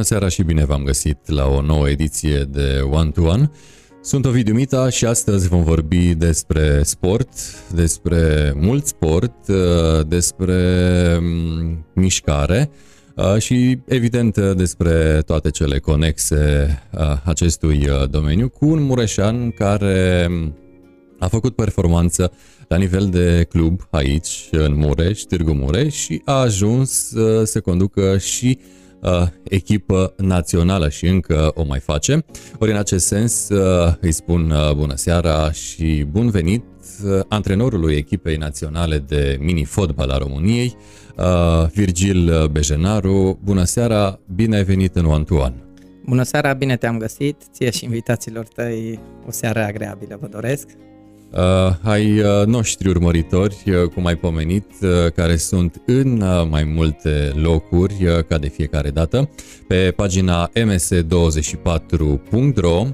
Bună seara și bine v-am găsit la o nouă ediție de One to One. Sunt Ovidiu Mita și astăzi vom vorbi despre sport, despre mult sport, uh, despre mm, mișcare uh, și evident despre toate cele conexe uh, acestui domeniu cu un mureșan care mm, a făcut performanță la nivel de club aici, în Mureș, Târgu Mureș și a ajuns să conducă și uh, uh, echipă națională și încă o mai face. Ori în acest sens uh, îi spun uh, bună seara și bun venit uh, antrenorului echipei naționale de mini-fotbal a României, uh, Virgil Bejenaru. Bună seara, bine ai venit în One to One. Bună seara, bine te-am găsit, ție și invitațiilor tăi o seară agreabilă vă doresc uh, ai uh, noștri urmăritori, uh, cum ai pomenit, uh, care sunt în uh, mai multe locuri, uh, ca de fiecare dată, pe pagina ms24.ro,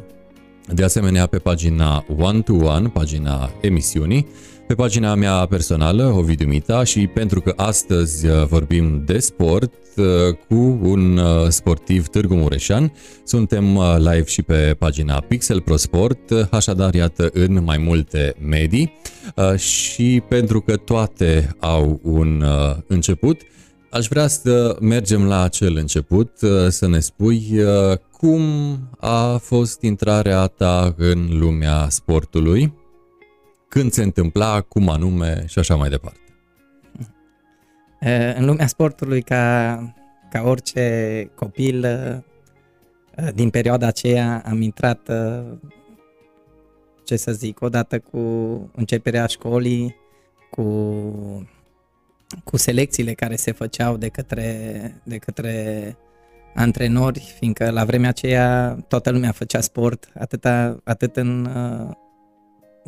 de asemenea pe pagina One to One, pagina emisiunii, pe pagina mea personală, Ovidiu Mita, și pentru că astăzi uh, vorbim de sport uh, cu un uh, sportiv Târgu Mureșan, suntem live și pe pagina Pixel Pro Sport, așadar iată în mai multe medii. Și pentru că toate au un început, aș vrea să mergem la acel început, să ne spui cum a fost intrarea ta în lumea sportului, când se întâmpla, cum anume și așa mai departe. În lumea sportului, ca, ca orice copil din perioada aceea, am intrat, ce să zic, odată cu începerea școlii, cu, cu selecțiile care se făceau de către, de către antrenori, fiindcă la vremea aceea toată lumea făcea sport, atât, atât în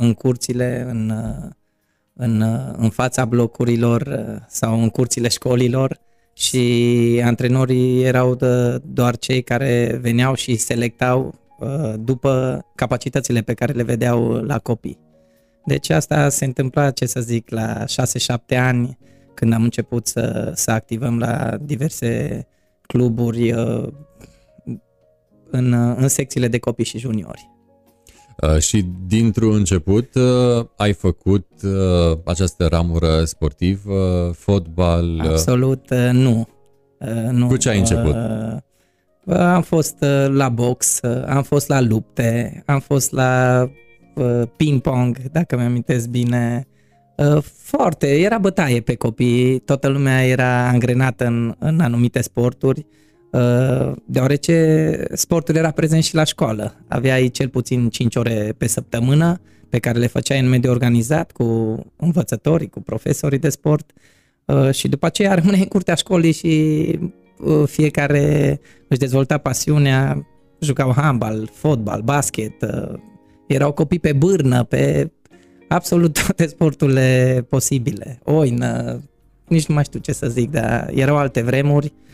în curțile, în, în, în fața blocurilor sau în curțile școlilor și antrenorii erau de, doar cei care veneau și selectau uh, după capacitățile pe care le vedeau la copii. Deci asta se întâmpla, ce să zic, la 6-7 ani, când am început să, să activăm la diverse cluburi uh, în, în secțiile de copii și juniori. Uh, și dintr-un început uh, ai făcut uh, această ramură sportivă, fotbal? Absolut nu. nu. Cu ce ai început? Am fost la box, am fost la lupte, am fost la ping-pong, dacă mi amintesc bine. Foarte, era bătaie pe copii, toată lumea era angrenată în, în anumite sporturi Uh, deoarece sportul era prezent și la școală. Aveai cel puțin 5 ore pe săptămână pe care le făceai în mediul organizat cu învățătorii, cu profesorii de sport uh, și după aceea rămâneai în curtea școlii și uh, fiecare își dezvolta pasiunea, jucau handbal, fotbal, basket, erau copii pe bârnă, pe absolut toate sporturile posibile, oină, nici nu mai știu ce să zic, dar erau alte vremuri Uh,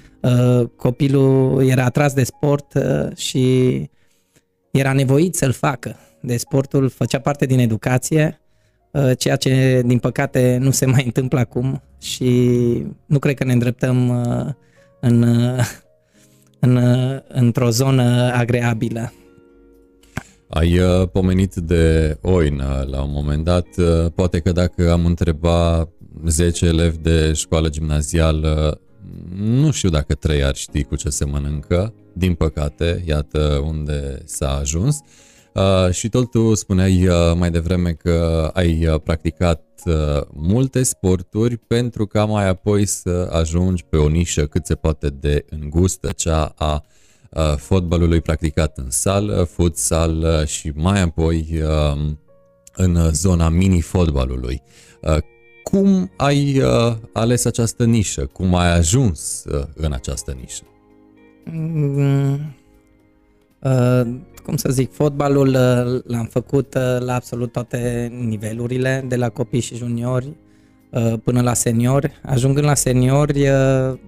copilul era atras de sport uh, și era nevoit să-l facă. De sportul făcea parte din educație, uh, ceea ce din păcate nu se mai întâmplă acum și nu cred că ne îndreptăm în, în, într-o zonă agreabilă. Ai pomenit de oină la un moment dat. Poate că dacă am întrebat 10 elevi de școală gimnazială nu știu dacă trei ar ști cu ce se mănâncă, din păcate, iată unde s-a ajuns. Uh, și tot tu spuneai uh, mai devreme că ai uh, practicat uh, multe sporturi pentru ca mai apoi să ajungi pe o nișă cât se poate de îngustă, cea a uh, fotbalului practicat în sală, futsal uh, și mai apoi uh, în zona mini-fotbalului. Uh, cum ai uh, ales această nișă? Cum ai ajuns uh, în această nișă? Mm, uh, cum să zic, fotbalul uh, l-am făcut uh, la absolut toate nivelurile, de la copii și juniori uh, până la seniori. Ajungând la seniori, uh,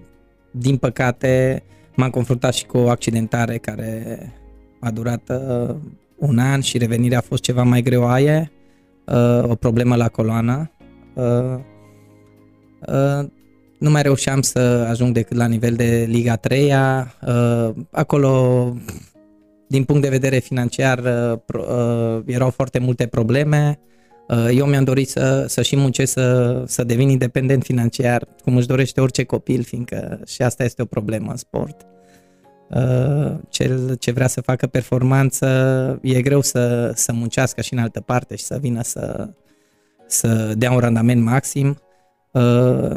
din păcate, m-am confruntat și cu o accidentare care a durat uh, un an și revenirea a fost ceva mai greoaie, uh, o problemă la coloană Uh, uh, nu mai reușeam să ajung decât la nivel de Liga 3 uh, acolo din punct de vedere financiar erau foarte multe probleme. Eu mi-am dorit să, să și muncesc să, să devin independent financiar, cum își dorește orice copil, fiindcă și asta este o problemă în sport. Cel ce vrea să facă performanță e greu să, să muncească și în altă parte și să vină să, să dea un randament maxim. Uh,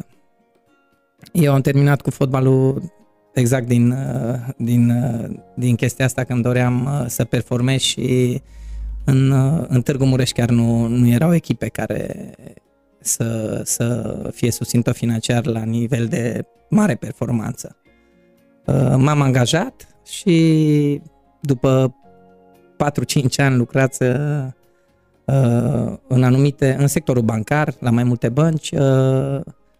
eu am terminat cu fotbalul exact din, uh, din, uh, din chestia asta când doream să performez și în, în Târgu Mureș chiar nu, nu erau echipe care să, să fie susținută financiar la nivel de mare performanță. M-am angajat și după 4-5 ani lucrați Uh, în anumite, în sectorul bancar, la mai multe bănci, uh,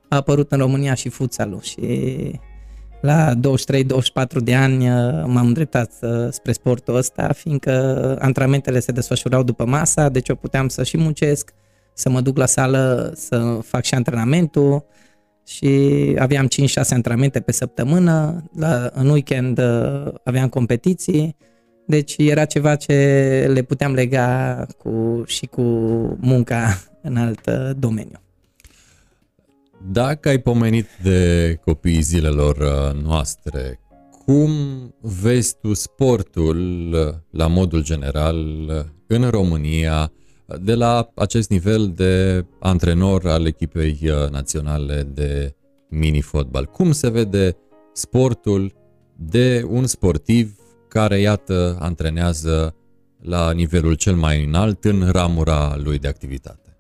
a apărut în România și futsalul și la 23-24 de ani uh, m-am îndreptat spre sportul ăsta, fiindcă antrenamentele se desfășurau după masa, deci eu puteam să și muncesc, să mă duc la sală să fac și antrenamentul. Și aveam 5-6 antrenamente pe săptămână, la, în weekend aveam competiții, deci era ceva ce le puteam lega cu, și cu munca în alt uh, domeniu. Dacă ai pomenit de copiii zilelor uh, noastre, cum vezi tu sportul uh, la modul general în România de la acest nivel de antrenor al echipei naționale de mini-fotbal? Cum se vede sportul de un sportiv care, iată, antrenează la nivelul cel mai înalt în ramura lui de activitate?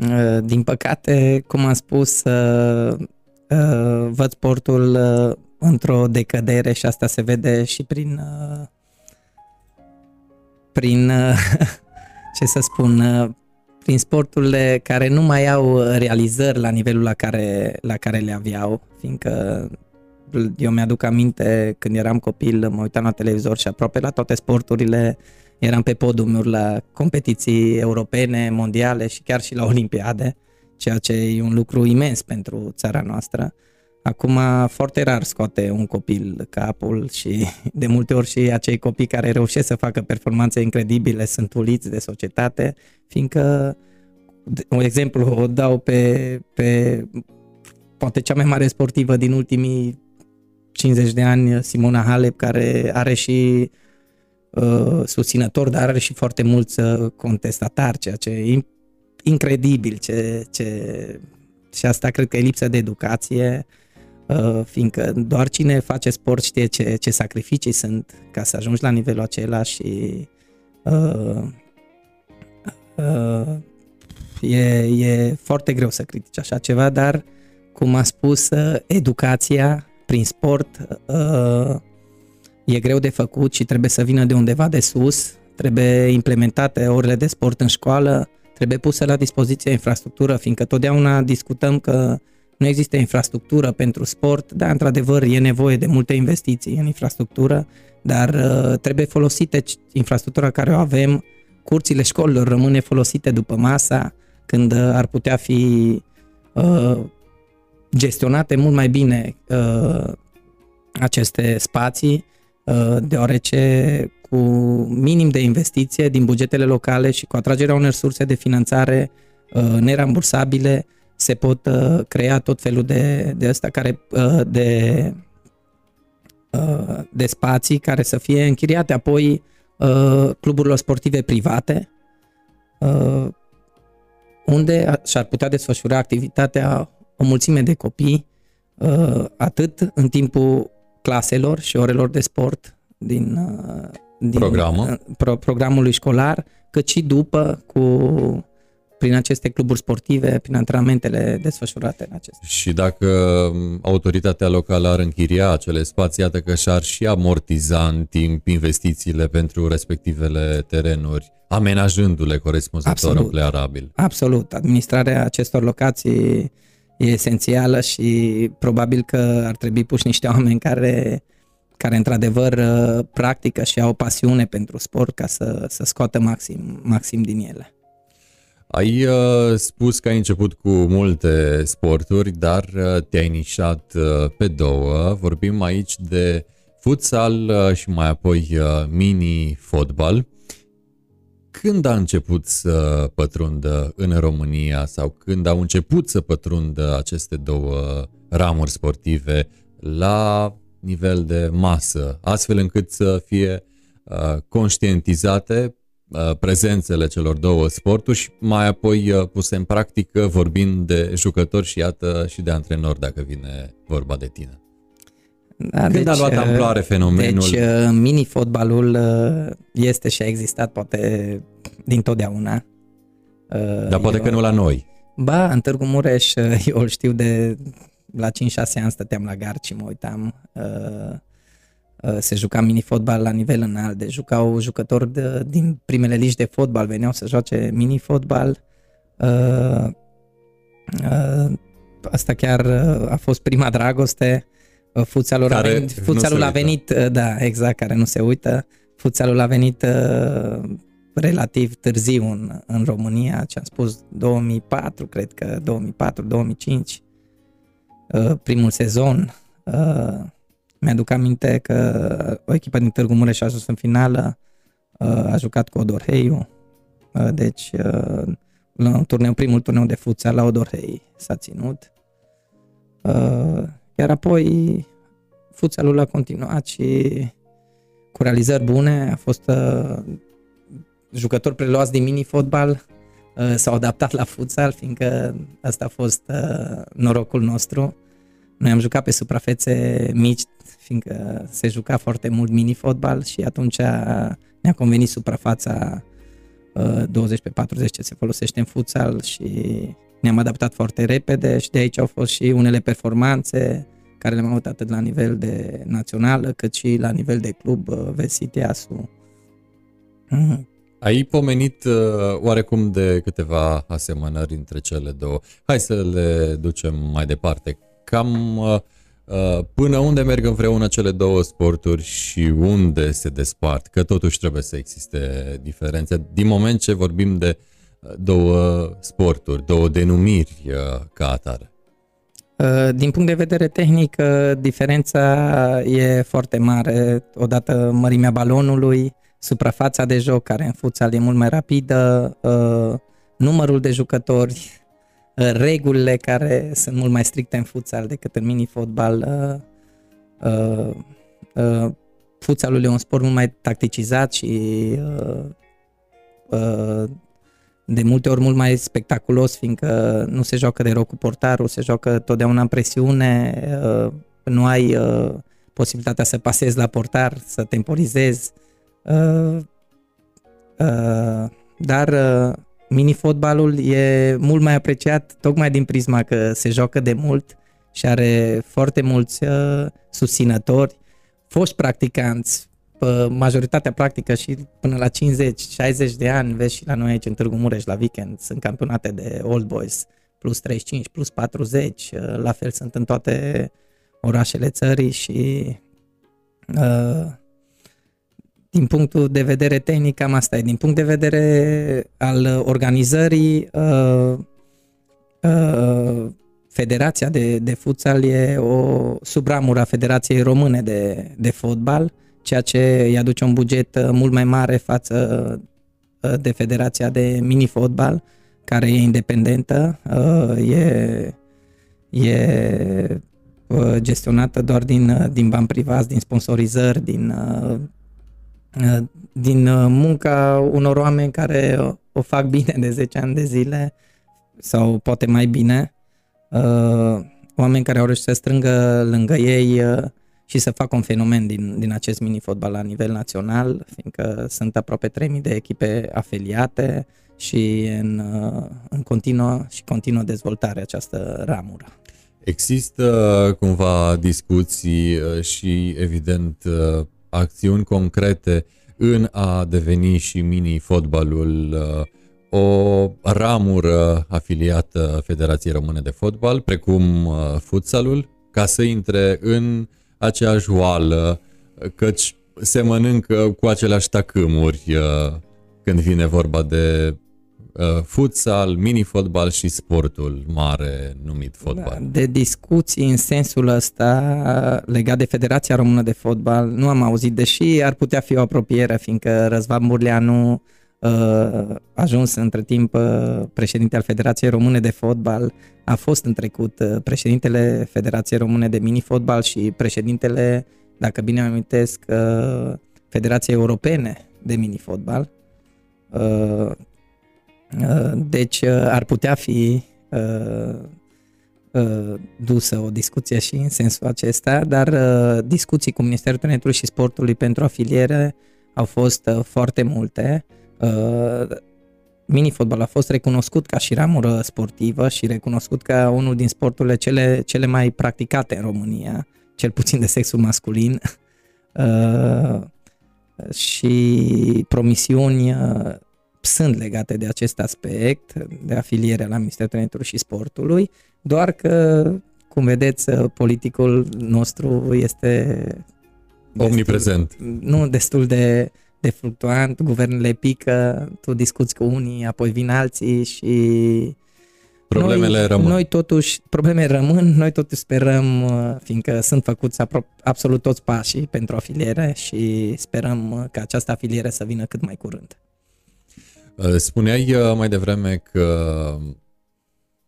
Uh, din păcate, cum am spus, uh, uh, văd sportul într-o decădere și asta se vede și prin prin ce să spun prin sporturile care nu mai au realizări la nivelul la care, la care le aveau, fiindcă eu mi-aduc aminte când eram copil, mă uitam la televizor și aproape la toate sporturile eram pe podiumuri la competiții europene, mondiale și chiar și la olimpiade, ceea ce e un lucru imens pentru țara noastră. Acum foarte rar scoate un copil capul și de multe ori și acei copii care reușesc să facă performanțe incredibile sunt uliți de societate, fiindcă un exemplu o dau pe, pe poate cea mai mare sportivă din ultimii 50 de ani Simona Halep, care are și uh, susținători, dar are și foarte mulți uh, contestatari, ceea ce e incredibil. Ce, ce... Și asta cred că e lipsă de educație, uh, fiindcă doar cine face sport știe ce, ce sacrificii sunt ca să ajungi la nivelul acela și uh, uh, e, e foarte greu să critici așa ceva, dar cum a spus, uh, educația prin sport uh, e greu de făcut și trebuie să vină de undeva de sus, trebuie implementate orele de sport în școală, trebuie pusă la dispoziție infrastructură, fiindcă totdeauna discutăm că nu există infrastructură pentru sport, da, într-adevăr e nevoie de multe investiții în infrastructură, dar uh, trebuie folosite infrastructura care o avem, curțile școlilor rămâne folosite după masa, când uh, ar putea fi uh, gestionate mult mai bine uh, aceste spații, uh, deoarece cu minim de investiție din bugetele locale și cu atragerea unor surse de finanțare uh, nerambursabile se pot uh, crea tot felul de, de asta care uh, de, uh, de spații care să fie închiriate apoi uh, cluburilor sportive private uh, unde și-ar putea desfășura activitatea o mulțime de copii, uh, atât în timpul claselor și orelor de sport din, uh, din Programă. Uh, pro, programului școlar, cât și după cu prin aceste cluburi sportive, prin antrenamentele desfășurate în acestea. Și dacă um, autoritatea locală ar închiria acele spații, iată că și-ar și amortiza în timp investițiile pentru respectivele terenuri, amenajându-le corespunzător Absolut. în plearabil. Absolut. Administrarea acestor locații e esențială și probabil că ar trebui puși niște oameni care, care într-adevăr uh, practică și au o pasiune pentru sport ca să, să scoată maxim, maxim din ele. Ai uh, spus că ai început cu multe sporturi, dar uh, te-ai nișat uh, pe două. Vorbim aici de futsal uh, și mai apoi uh, mini-fotbal. Când a început să pătrundă în România sau când au început să pătrundă aceste două ramuri sportive la nivel de masă, astfel încât să fie uh, conștientizate uh, prezențele celor două sporturi și mai apoi uh, puse în practică vorbind de jucători și iată și de antrenori dacă vine vorba de tine. Da, Când deci, a luat amploare fenomenul? Deci mini-fotbalul este și a existat poate din totdeauna. Dar poate eu, că nu la noi. Ba, în Târgu Mureș eu îl știu de la 5-6 ani stăteam la gard și mă uitam. Uh, uh, se juca mini-fotbal la nivel înalt, deci jucau jucători de, din primele ligi de fotbal, veneau să joace mini-fotbal. Uh, uh, asta chiar uh, a fost prima dragoste. Uh, futsalul care a venit, futsalul a venit uh, da, exact, care nu se uită. Futsalul a venit uh, relativ târziu în, în România, ce am spus 2004, cred că 2004-2005 Uh, primul sezon. Uh, mi-aduc aminte că o echipă din Târgu Mureș a ajuns în finală, uh, a jucat cu Odorheiu, deci la un turneu, primul turneu de futsal la Odorhei s-a ținut. Iar apoi futsalul a continuat și cu realizări bune, a fost jucători preluați din mini-fotbal, s-au adaptat la futsal, fiindcă asta a fost norocul nostru. Noi am jucat pe suprafețe mici, fiindcă se juca foarte mult mini-fotbal și atunci ne-a convenit suprafața 20 uh, pe 40 ce se folosește în futsal și ne-am adaptat foarte repede și de aici au fost și unele performanțe care le-am avut atât la nivel de național cât și la nivel de club uh, Vesiteasu. Mm. Ai pomenit uh, oarecum de câteva asemănări între cele două. Hai să le ducem mai departe cam uh, uh, până unde merg împreună cele două sporturi și unde se despart, că totuși trebuie să existe diferențe. Din moment ce vorbim de uh, două sporturi, două denumiri ca atare. Din punct de vedere tehnic, diferența e foarte mare. Odată mărimea balonului, suprafața de joc, care în futsal e mult mai rapidă, numărul de jucători, Uh, regulile care sunt mult mai stricte în futsal decât în mini-fotbal. Uh, uh, uh, futsalul e un sport mult mai tacticizat și uh, uh, de multe ori mult mai spectaculos, fiindcă nu se joacă de rău cu portarul, se joacă totdeauna în presiune, uh, nu ai uh, posibilitatea să pasezi la portar, să temporizezi. Uh, uh, dar uh, mini-fotbalul e mult mai apreciat tocmai din prisma că se joacă de mult și are foarte mulți uh, susținători, foști practicanți, majoritatea practică și până la 50-60 de ani, vezi și la noi aici în Târgu Mureș la weekend, sunt campionate de Old Boys, plus 35, plus 40, uh, la fel sunt în toate orașele țării și uh, din punctul de vedere tehnic, cam asta e. Din punct de vedere al organizării, uh, uh, Federația de, de futsal e o subramură a Federației Române de, de fotbal, ceea ce îi aduce un buget uh, mult mai mare față uh, de Federația de mini-fotbal, care e independentă, uh, e, e gestionată doar din, din bani privați, din sponsorizări, din Uh, din uh, munca unor oameni care o fac bine de 10 ani de zile sau poate mai bine, uh, oameni care au reușit să strângă lângă ei și să facă un fenomen din, din acest mini-fotbal la nivel național, fiindcă sunt aproape 3000 de echipe afiliate și în, în continuă și continuă dezvoltare această ramură. Există cumva discuții și evident acțiuni concrete în a deveni și mini-fotbalul uh, o ramură afiliată Federației Române de Fotbal, precum uh, futsalul, ca să intre în aceeași oală, căci se mănâncă cu aceleași tacâmuri uh, când vine vorba de uh, futsal, mini-fotbal și sportul mare numit fotbal. Da, de discuții în sensul ăsta legat de Federația Română de Fotbal nu am auzit, deși ar putea fi o apropiere, fiindcă Răzvan Burleanu a ajuns între timp președinte al Federației Române de Fotbal, a fost în trecut președintele Federației Române de Mini-Fotbal și președintele, dacă bine îmi amintesc, Federației Europene de Mini-Fotbal. Deci ar putea fi dusă o discuție și în sensul acesta, dar discuții cu Ministerul Tineretului și Sportului pentru afiliere au fost foarte multe. Uh, mini-fotbal a fost recunoscut ca și ramură sportivă și recunoscut ca unul din sporturile cele, cele mai practicate în România, cel puțin de sexul masculin. Uh, și promisiuni uh, sunt legate de acest aspect, de afiliere la Ministerul Tineretului și Sportului, doar că, cum vedeți, politicul nostru este omniprezent. Destul, nu destul de de fluctuant, guvernele pică, tu discuți cu unii, apoi vin alții și Problemele noi, rămân. Noi totuși, probleme rămân, noi totuși sperăm, uh, fiindcă sunt făcuți absolut toți pașii pentru afiliere și sperăm uh, ca această afiliere să vină cât mai curând. Uh, spuneai mai devreme că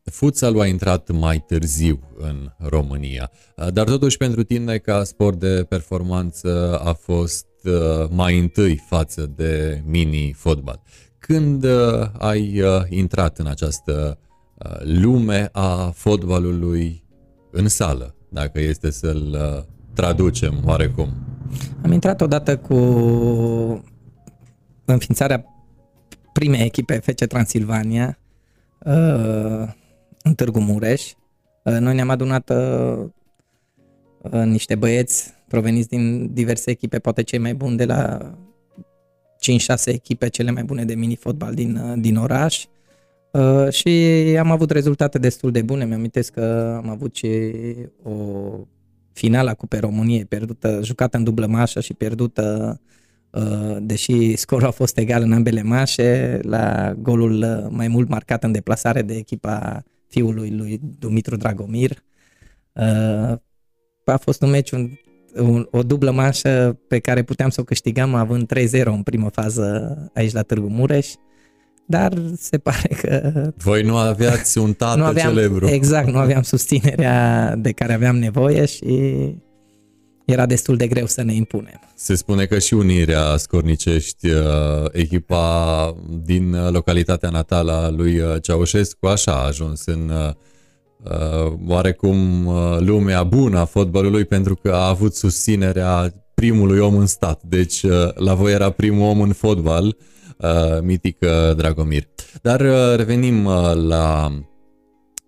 Futsalul a intrat mai târziu în România, dar totuși pentru tine ca sport de performanță a fost uh, mai întâi față de mini-fotbal. Când uh, ai uh, intrat în această lume a fotbalului în sală, dacă este să-l traducem oarecum? Am intrat odată cu înființarea primei echipe FC Transilvania, în Târgu Mureș. Uh, noi ne-am adunat uh, uh, niște băieți proveniți din diverse echipe, poate cei mai buni de la 5-6 echipe cele mai bune de mini-fotbal din, din oraș uh, și am avut rezultate destul de bune. Mi-am că am avut și o finală a Cupei României pierdută, jucată în dublă mașă și pierdută uh, deși scorul a fost egal în ambele mașe, la golul mai mult marcat în deplasare de echipa fiului lui Dumitru Dragomir. Uh, a fost un meci, un, un, o dublă manșă pe care puteam să o câștigăm având 3-0 în primă fază aici la Târgu Mureș, dar se pare că... Voi nu aveați un tată nu aveam, celebru. Exact, nu aveam susținerea de care aveam nevoie și era destul de greu să ne impunem. Se spune că și Unirea Scornicești, uh, echipa din uh, localitatea natală a lui uh, Ceaușescu, așa a ajuns în oarecum lumea bună a fotbalului pentru că a avut susținerea primului om în stat. Deci la voi era primul om în fotbal, mitic Dragomir. Dar revenim la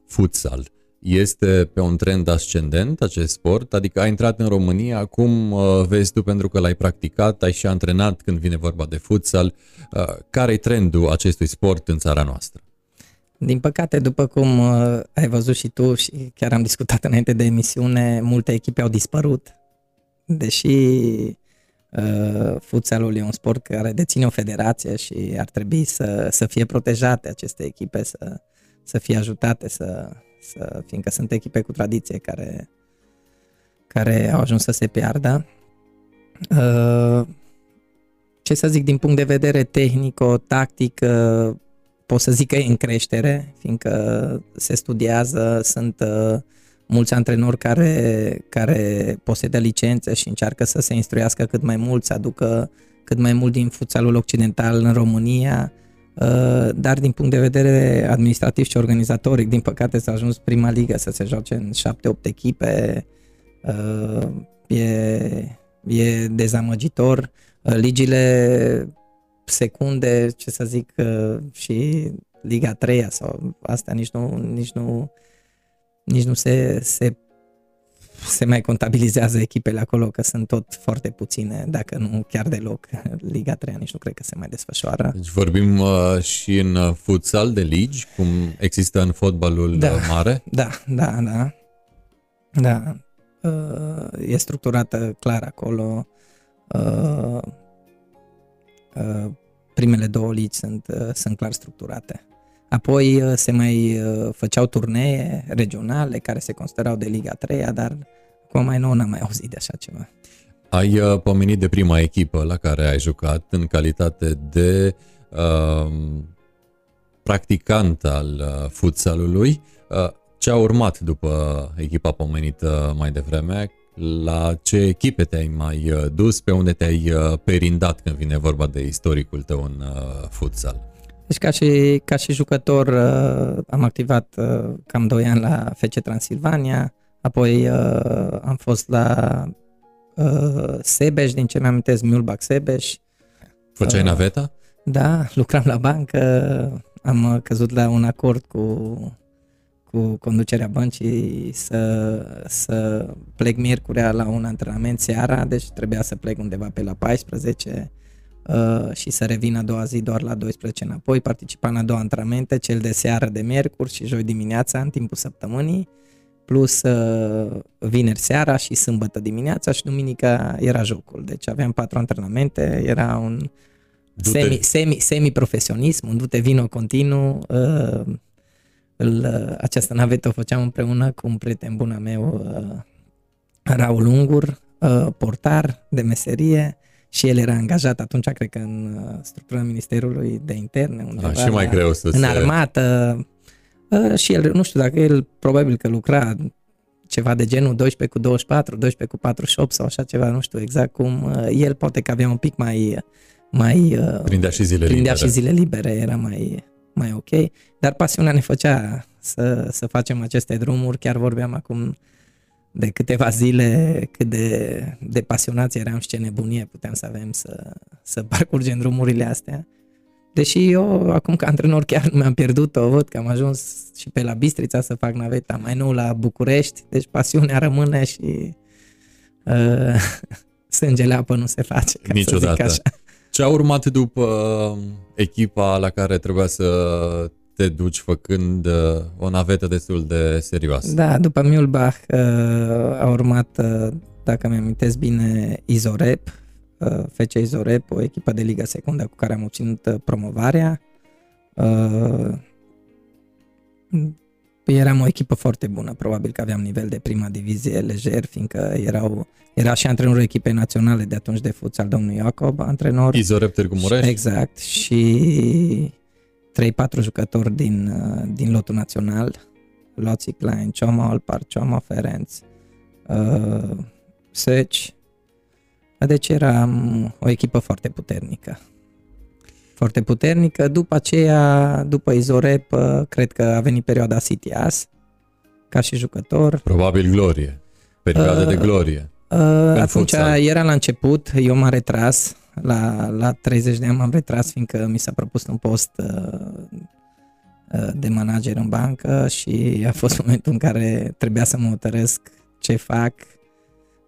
futsal este pe un trend ascendent acest sport, adică a intrat în România, acum uh, vezi tu pentru că l-ai practicat, ai și antrenat când vine vorba de futsal, uh, care e trendul acestui sport în țara noastră? Din păcate, după cum uh, ai văzut și tu și chiar am discutat înainte de emisiune, multe echipe au dispărut, deși uh, futsalul e un sport care deține o federație și ar trebui să, să fie protejate aceste echipe, să, să fie ajutate să, să, fiindcă sunt echipe cu tradiție care, care au ajuns să se piardă. Uh, ce să zic, din punct de vedere tehnico-tactic, pot să zic că e în creștere, fiindcă se studiază, sunt uh, mulți antrenori care, care posedă licențe și încearcă să se instruiască cât mai mult, să aducă cât mai mult din futsalul occidental în România, Uh, dar din punct de vedere administrativ și organizatoric, din păcate s-a ajuns prima ligă să se joace în 7-8 echipe, uh, e, e dezamăgitor. Uh, ligile secunde, ce să zic, și Liga 3 sau astea nici nu, nici nu, nici nu se, se se mai contabilizează echipele acolo, că sunt tot foarte puține, dacă nu chiar deloc. Liga 3 nici nu cred că se mai desfășoară. Deci vorbim uh, și în uh, futsal de ligi, cum există în fotbalul da, uh, mare? Da, da, da. Da. Uh, e structurată clar acolo. Uh, uh, primele două ligi sunt, sunt clar structurate. Apoi se mai făceau turnee regionale care se considerau de Liga 3, dar acum mai nou n-am mai auzit de așa ceva. Ai pomenit de prima echipă la care ai jucat în calitate de uh, practicant al uh, futsalului. Uh, ce a urmat după echipa pomenită mai devreme? La ce echipe te-ai mai uh, dus? Pe unde te-ai uh, perindat când vine vorba de istoricul tău în uh, futsal? Deci ca și, ca și jucător am activat cam 2 ani la FC Transilvania, apoi am fost la Sebeș, din ce mi-am amintesc, Mulbach Sebeș. Făceai naveta? Da, lucram la bancă, am căzut la un acord cu cu conducerea băncii să, să plec miercurea la un antrenament seara, deci trebuia să plec undeva pe la 14 uh, și să revin a doua zi doar la 12 înapoi. Participam la două antrenamente, cel de seară de miercuri și joi dimineața în timpul săptămânii, plus uh, vineri seara și sâmbătă dimineața și duminica era jocul. Deci aveam patru antrenamente, era un semi, semi, semi-profesionism, un dute vino continuu, uh, îl, această navetă o făceam împreună cu un prieten bun al meu, uh, Raul Ungur, uh, portar de meserie și el era angajat atunci, cred că în uh, structura Ministerului de Interne, undeva A, și mai greu să în se... armată. Și el, nu știu dacă el probabil că lucra ceva de genul 12 cu 24, 12 cu 48 sau așa ceva, nu știu exact cum. El poate că avea un pic mai... mai prindea și zile prindea libere. și zile libere, era mai, mai ok, dar pasiunea ne făcea să, să facem aceste drumuri, chiar vorbeam acum de câteva zile cât de, de pasionați eram și ce nebunie puteam să avem să, să parcurgem drumurile astea. Deși eu, acum ca antrenor, chiar mi-am pierdut-o, văd că am ajuns și pe la Bistrița să fac naveta, mai nou la București, deci pasiunea rămâne și uh, sângele apă nu se face, ca Niciodată. să zic așa. Ce a urmat după uh, echipa la care trebuia să te duci făcând uh, o navetă destul de serioasă? Da, după Mulbach uh, a urmat, dacă mi amintesc bine, Izorep, FC Izorep, o echipă de Liga Secundă cu care am obținut promovarea. Eram o echipă foarte bună, probabil că aveam nivel de prima divizie lejer, fiindcă erau, era și antrenorul echipei naționale de atunci de futsal, domnul Iacob, antrenor. Izorep Târgu Mureș. Exact, și 3-4 jucători din, din lotul național, Loții Klein, Cioma Olpar, Cioma Ferenc, uh, Seci. Deci eram o echipă foarte puternică foarte puternică. După aceea, după Izorep, uh, cred că a venit perioada Sitias ca și jucător. Probabil glorie. Perioada uh, de glorie. Uh, atunci futsal. era la început, eu m-am retras, la, la 30 de ani m-am retras fiindcă mi s-a propus un post uh, uh, de manager în bancă și a fost momentul în care trebuia să mă hotărăsc ce fac.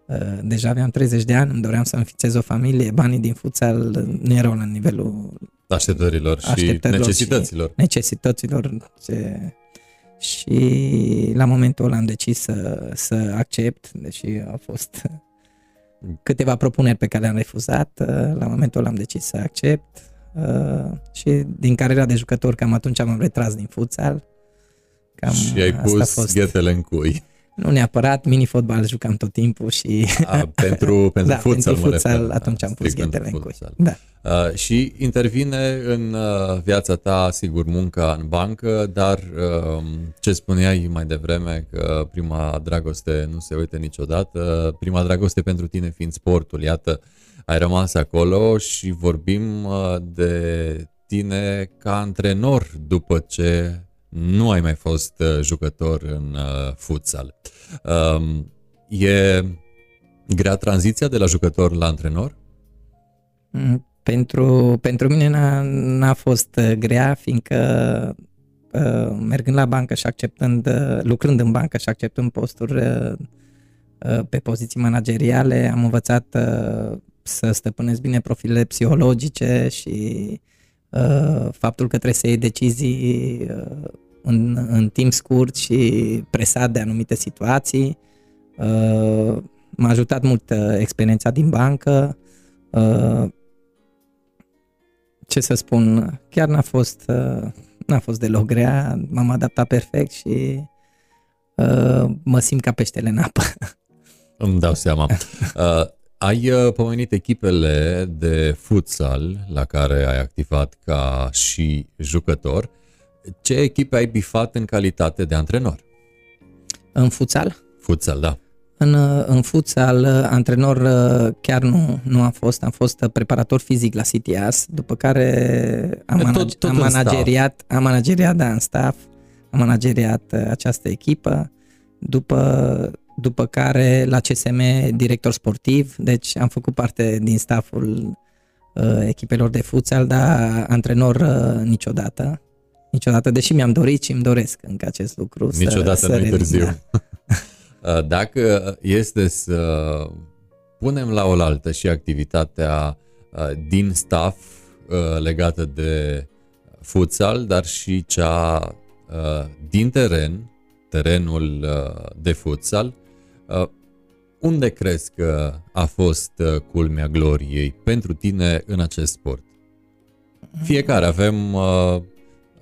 Uh, deja aveam 30 de ani, îmi doream să înfițez o familie, banii din futsal nu erau la nivelul așteptărilor și așteptărilor necesităților. Și necesităților ce... și la momentul ăla am decis să, să accept, deși au fost câteva propuneri pe care le-am refuzat, la momentul ăla am decis să accept și din cariera de jucător cam atunci am retras din futsal. Cam și ai pus fost... ghetele în cui. Nu neapărat, mini-fotbal jucam tot timpul și... A, pentru, pentru da, futsal, pentru futsal atunci am pus ghetele în cui. Da. Uh, și intervine în uh, viața ta, sigur, munca în bancă, dar uh, ce spuneai mai devreme, că prima dragoste nu se uită niciodată, prima dragoste pentru tine fiind sportul, iată, ai rămas acolo și vorbim uh, de tine ca antrenor după ce nu ai mai fost uh, jucător în uh, futsal. Uh, e grea tranziția de la jucător la antrenor? Mm, pentru, pentru mine n-a, n-a fost uh, grea, fiindcă uh, mergând la bancă și acceptând, uh, lucrând în bancă și acceptând posturi uh, uh, pe poziții manageriale, am învățat uh, să stăpânesc bine profilele psihologice și uh, faptul că trebuie să iei decizii uh, în, în timp scurt și presat de anumite situații. Uh, m-a ajutat mult uh, experiența din bancă. Uh, ce să spun, chiar n-a fost, n-a fost deloc grea, m-am adaptat perfect și uh, mă simt ca peștele în apă. Îmi dau seama. Uh, ai uh, pomenit echipele de futsal la care ai activat ca și jucător. Ce echipe ai bifat în calitate de antrenor? În futsal? Futsal, da. În, uh, în futsal, uh, antrenor chiar nu, nu am fost, am fost preparator fizic la CTS, după care am, manage, tot, tot am manageriat, am manageriat, da, în staff, am manageriat această echipă, după după care la CSM director sportiv, deci am făcut parte din stafful uh, echipelor de futsal, dar antrenor uh, niciodată. Niciodată, deși mi-am dorit și îmi doresc încă acest lucru. Niciodată să, nu-i târziu. Da. Uh, dacă este să punem la oaltă și activitatea uh, din staff uh, legată de futsal, dar și cea din teren, terenul de futsal, Uh, unde crezi că a fost uh, culmea gloriei pentru tine în acest sport? Fiecare avem uh,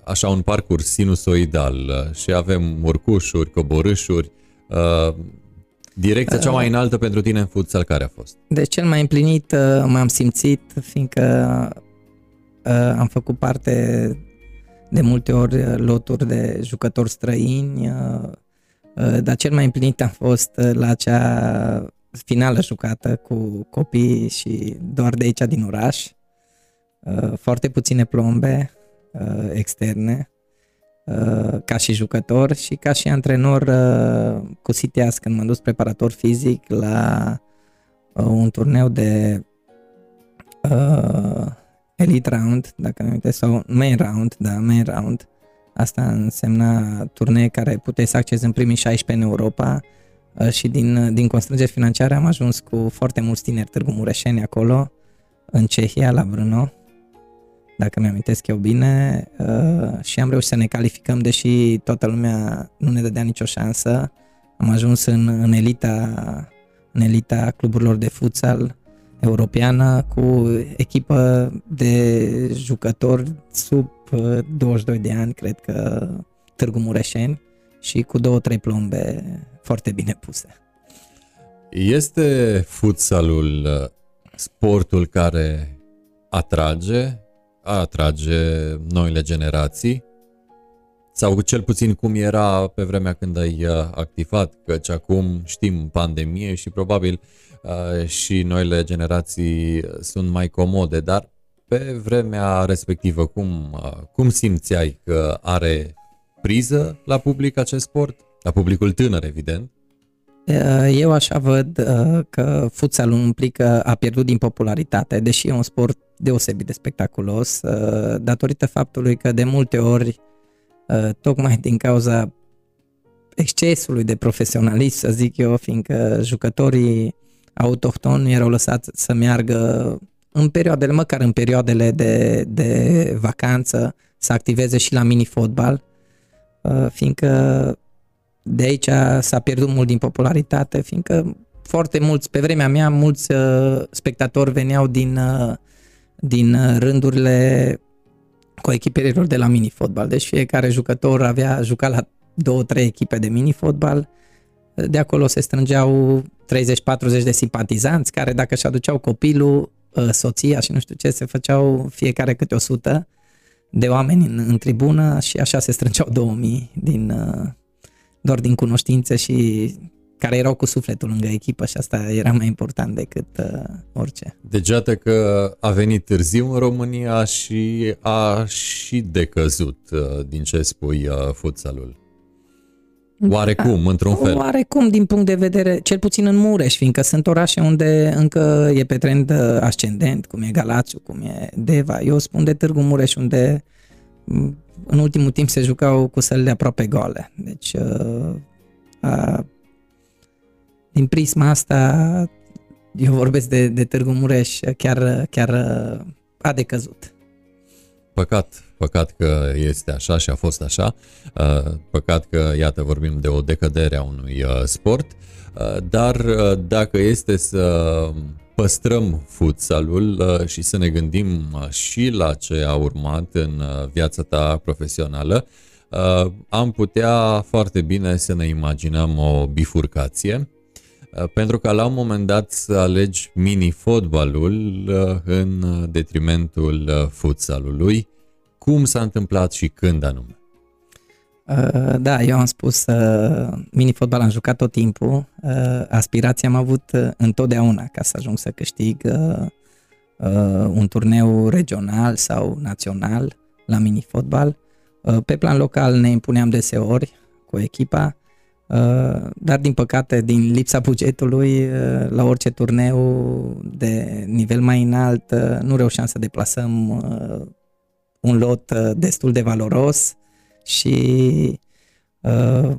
așa un parcurs sinusoidal și avem urcușuri, coborâșuri. Direcția cea mai înaltă pentru tine în futsal care a fost? De cel mai împlinit m-am simțit, fiindcă am făcut parte de multe ori loturi de jucători străini, Uh, dar cel mai împlinit am fost uh, la acea finală jucată cu copii și doar de aici din oraș. Uh, foarte puține plombe externe ca și jucător și ca și antrenor cu Citias când m-am dus preparator fizic la un turneu de Elite Round, dacă nu uite, sau Main Round, da, Main Round, Asta însemna turnee care puteai să accezi în primii 16 în Europa uh, și din, din constrângeri financiare am ajuns cu foarte mulți tineri Târgu Mureșeni acolo, în Cehia, la Brno, dacă mi-amintesc eu bine, uh, și am reușit să ne calificăm, deși toată lumea nu ne dădea nicio șansă. Am ajuns în, în elita în elita cluburilor de futsal europeană cu echipă de jucători sub 22 de ani, cred că Târgu Mureșeni și cu două, trei plombe foarte bine puse. Este futsalul uh, sportul care atrage, atrage noile generații? Sau cel puțin cum era pe vremea când ai uh, activat, căci acum știm pandemie și probabil uh, și noile generații sunt mai comode, dar pe vremea respectivă, cum, uh, cum simțeai că are priză la public acest sport? La publicul tânăr, evident. Uh, eu așa văd uh, că futsalul implică a pierdut din popularitate, deși e un sport deosebit de spectaculos, datorită faptului că de multe ori, tocmai din cauza excesului de profesionalism, să zic eu, fiindcă jucătorii autohtoni erau lăsați să meargă în perioadele, măcar în perioadele de, de vacanță, să activeze și la mini-fotbal, uh, fiindcă de aici s-a pierdut mult din popularitate, fiindcă foarte mulți, pe vremea mea, mulți uh, spectatori veneau din, uh, din rândurile cu echipelor de la mini-fotbal. Deci fiecare jucător avea jucat la două, trei echipe de mini-fotbal. De acolo se strângeau 30-40 de simpatizanți care dacă și aduceau copilul Uh, soția și nu știu ce, se făceau fiecare câte o sută de oameni în, în tribună și așa se strângeau 2000 din, uh, doar din cunoștințe și care erau cu sufletul lângă echipă și asta era mai important decât uh, orice. Deci iată că a venit târziu în România și a și decăzut uh, din ce spui uh, futsalul. Oarecum, da. într-un fel. Oarecum, din punct de vedere, cel puțin în Mureș, fiindcă sunt orașe unde încă e pe trend uh, ascendent, cum e Galațiu, cum e Deva. Eu spun de Târgu Mureș, unde mm, în ultimul timp se jucau cu sălile aproape goale. Deci, uh, a, din prisma asta, eu vorbesc de, de Târgu Mureș, chiar, chiar uh, a decăzut. Păcat, păcat că este așa și a fost așa, uh, păcat că, iată, vorbim de o decădere a unui uh, sport, uh, dar dacă este să păstrăm futsalul și să ne gândim și la ce a urmat în viața ta profesională, am putea foarte bine să ne imaginăm o bifurcație pentru că la un moment dat să alegi mini-fotbalul în detrimentul futsalului. Cum s-a întâmplat și când anume? Uh, da, eu am spus, uh, mini-fotbal am jucat tot timpul, uh, aspirația am avut uh, întotdeauna ca să ajung să câștig uh, uh, un turneu regional sau național la mini-fotbal. Uh, pe plan local ne impuneam deseori cu echipa, uh, dar din păcate, din lipsa bugetului, uh, la orice turneu de nivel mai înalt, uh, nu reușeam să deplasăm uh, un lot uh, destul de valoros și uh,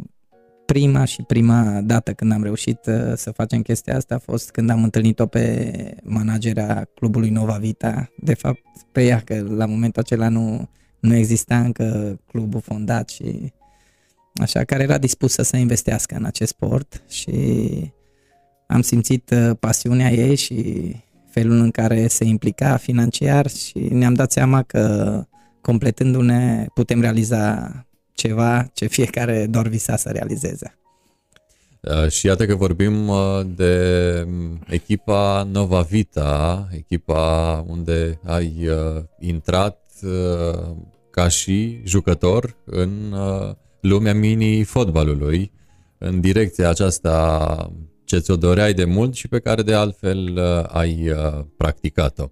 prima și prima dată când am reușit uh, să facem chestia asta a fost când am întâlnit-o pe managera clubului Nova Vita, de fapt pe ea, că la momentul acela nu, nu exista încă clubul fondat și așa, care era dispusă să investească în acest sport și am simțit uh, pasiunea ei și felul în care se implica financiar și ne-am dat seama că completându-ne, putem realiza ceva ce fiecare doar visa să realizeze. Uh, și iată că vorbim uh, de echipa Nova Vita, echipa unde ai uh, intrat ca și jucător în lumea mini-fotbalului, în direcția aceasta ce ți-o doreai de mult și pe care de altfel ai practicat-o.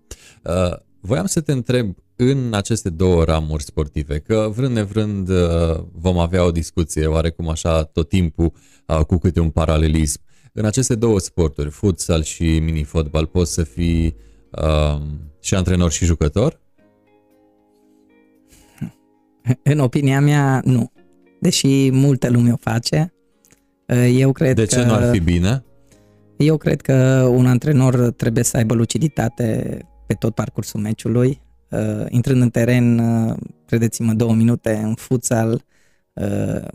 Voiam să te întreb în aceste două ramuri sportive, că vrând nevrând uh, vom avea o discuție oarecum așa tot timpul uh, cu câte un paralelism. În aceste două sporturi, futsal și mini-fotbal, poți să fii uh, și antrenor și jucător? În opinia mea, nu. Deși multă lume o face, uh, eu cred De ce că... nu ar fi bine? Eu cred că un antrenor trebuie să aibă luciditate pe tot parcursul meciului, uh, intrând în teren, uh, credeți-mă, două minute în futsal, uh,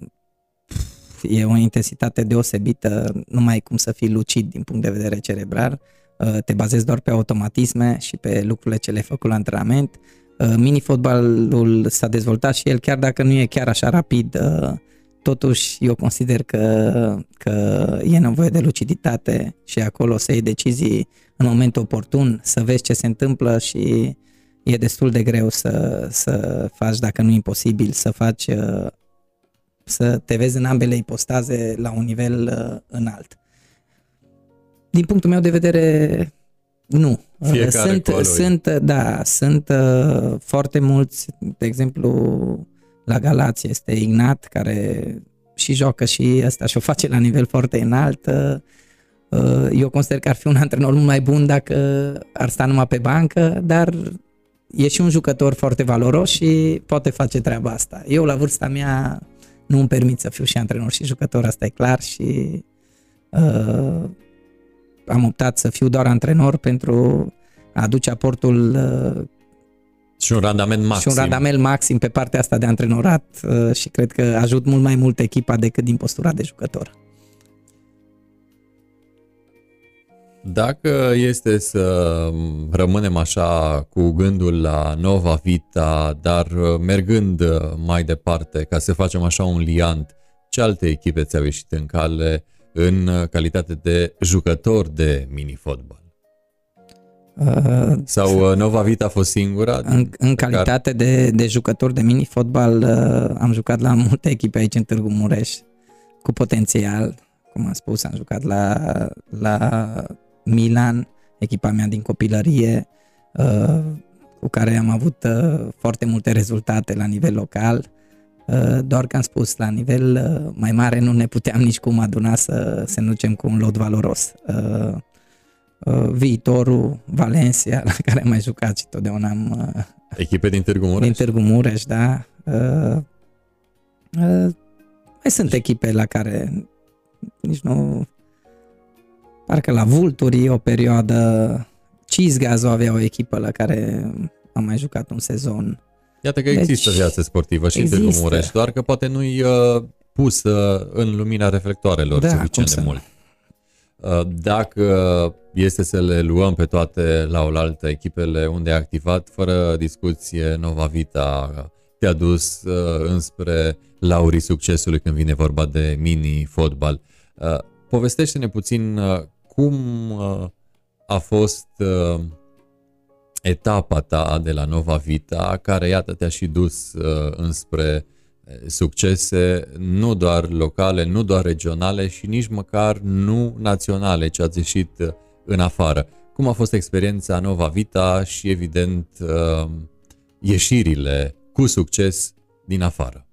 e o intensitate deosebită, nu mai ai cum să fii lucid din punct de vedere cerebral, uh, te bazezi doar pe automatisme și pe lucrurile ce le-ai făcut la antrenament. Uh, mini-fotbalul s-a dezvoltat și el, chiar dacă nu e chiar așa rapid, uh, totuși eu consider că, că e nevoie de luciditate și acolo să iei decizii în momentul oportun, să vezi ce se întâmplă și e destul de greu să, să faci, dacă nu imposibil, să faci să te vezi în ambele ipostaze la un nivel înalt. Din punctul meu de vedere, nu. Fiecare sunt, sunt, da, sunt uh, foarte mulți, de exemplu, la Galați este Ignat, care și joacă și asta și o face la nivel foarte înalt. Uh, eu consider că ar fi un antrenor mult mai bun dacă ar sta numai pe bancă, dar e și un jucător foarte valoros și poate face treaba asta. Eu la vârsta mea nu îmi permit să fiu și antrenor și jucător, asta e clar și uh, am optat să fiu doar antrenor pentru a aduce aportul uh, și un randament maxim. Și un randament maxim pe partea asta de antrenorat uh, și cred că ajut mult mai mult echipa decât din postura de jucător. Dacă este să rămânem așa cu gândul la Nova Vita, dar mergând mai departe, ca să facem așa un liant, ce alte echipe ți-au ieșit în cale în calitate de jucător de mini-fotbal? Uh, Sau uh, Nova Vita a fost singura? În, în calitate care... de, de jucător de mini-fotbal uh, am jucat la multe echipe aici în Târgu Mureș cu potențial, cum am spus, am jucat la, la Milan, echipa mea din copilărie, cu care am avut foarte multe rezultate la nivel local, doar că am spus, la nivel mai mare nu ne puteam nici cum aduna să se ducem cu un lot valoros. Uh, viitorul, Valencia, la care am mai jucat și totdeauna am... Uh, Echipe din Târgu Mureș? Din Târgu Mureș, da. Uh, uh, mai sunt echipe la care nici nu... Parcă la Vulturi o perioadă, Cizgazo avea o echipă la care am mai jucat un sezon. Iată că deci, există viață sportivă și există. în Târgu Mureș, doar că poate nu-i uh, pusă în lumina reflectoarelor da, suficient de mult. Dacă este să le luăm pe toate la oaltă echipele unde ai activat, fără discuție, Nova Vita te-a dus înspre laurii succesului când vine vorba de mini-fotbal. Povestește-ne puțin cum a fost etapa ta de la Nova Vita, care iată te-a și dus uh, înspre uh, succese nu doar locale, nu doar regionale și nici măcar nu naționale, ci ați ieșit uh, în afară. Cum a fost experiența Nova Vita și evident uh, ieșirile cu succes din afară?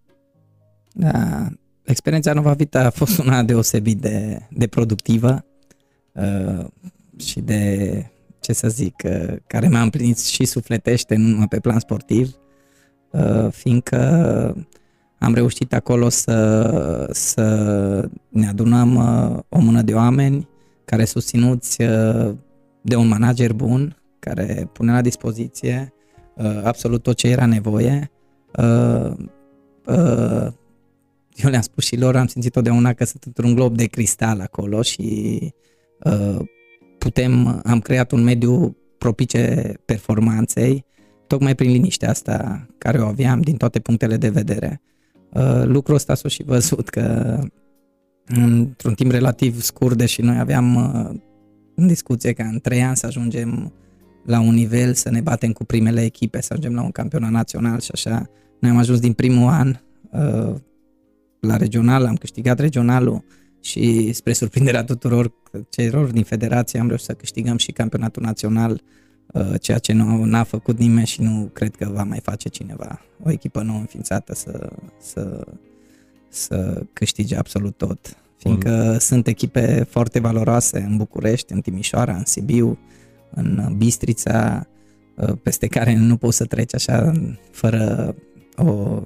Da, experiența Nova Vita a fost una deosebit de, de productivă uh, și de ce să zic, uh, care m-a împlinit și sufletește, nu numai pe plan sportiv, uh, fiindcă am reușit acolo să, să ne adunăm uh, o mână de oameni care susținuți de un manager bun, care pune la dispoziție absolut tot ce era nevoie. Eu le-am spus și lor, am simțit totdeauna că sunt într-un glob de cristal acolo și putem, am creat un mediu propice performanței, tocmai prin liniștea asta care o aveam din toate punctele de vedere. Uh, lucrul ăsta s-a și văzut că într-un timp relativ scurt, deși noi aveam uh, în discuție ca în trei ani să ajungem la un nivel, să ne batem cu primele echipe, să ajungem la un campionat național și așa. Noi am ajuns din primul an uh, la regional, am câștigat regionalul, și spre surprinderea tuturor celor din federație am reușit să câștigăm și campionatul național, uh, ceea ce nu n-a făcut nimeni și nu cred că va mai face cineva. O echipă nouă înființată să, să, să câștige absolut tot. Fiindcă mm. sunt echipe foarte valoroase în București, în Timișoara, în Sibiu, în Bistrița, uh, peste care nu poți să treci așa fără o,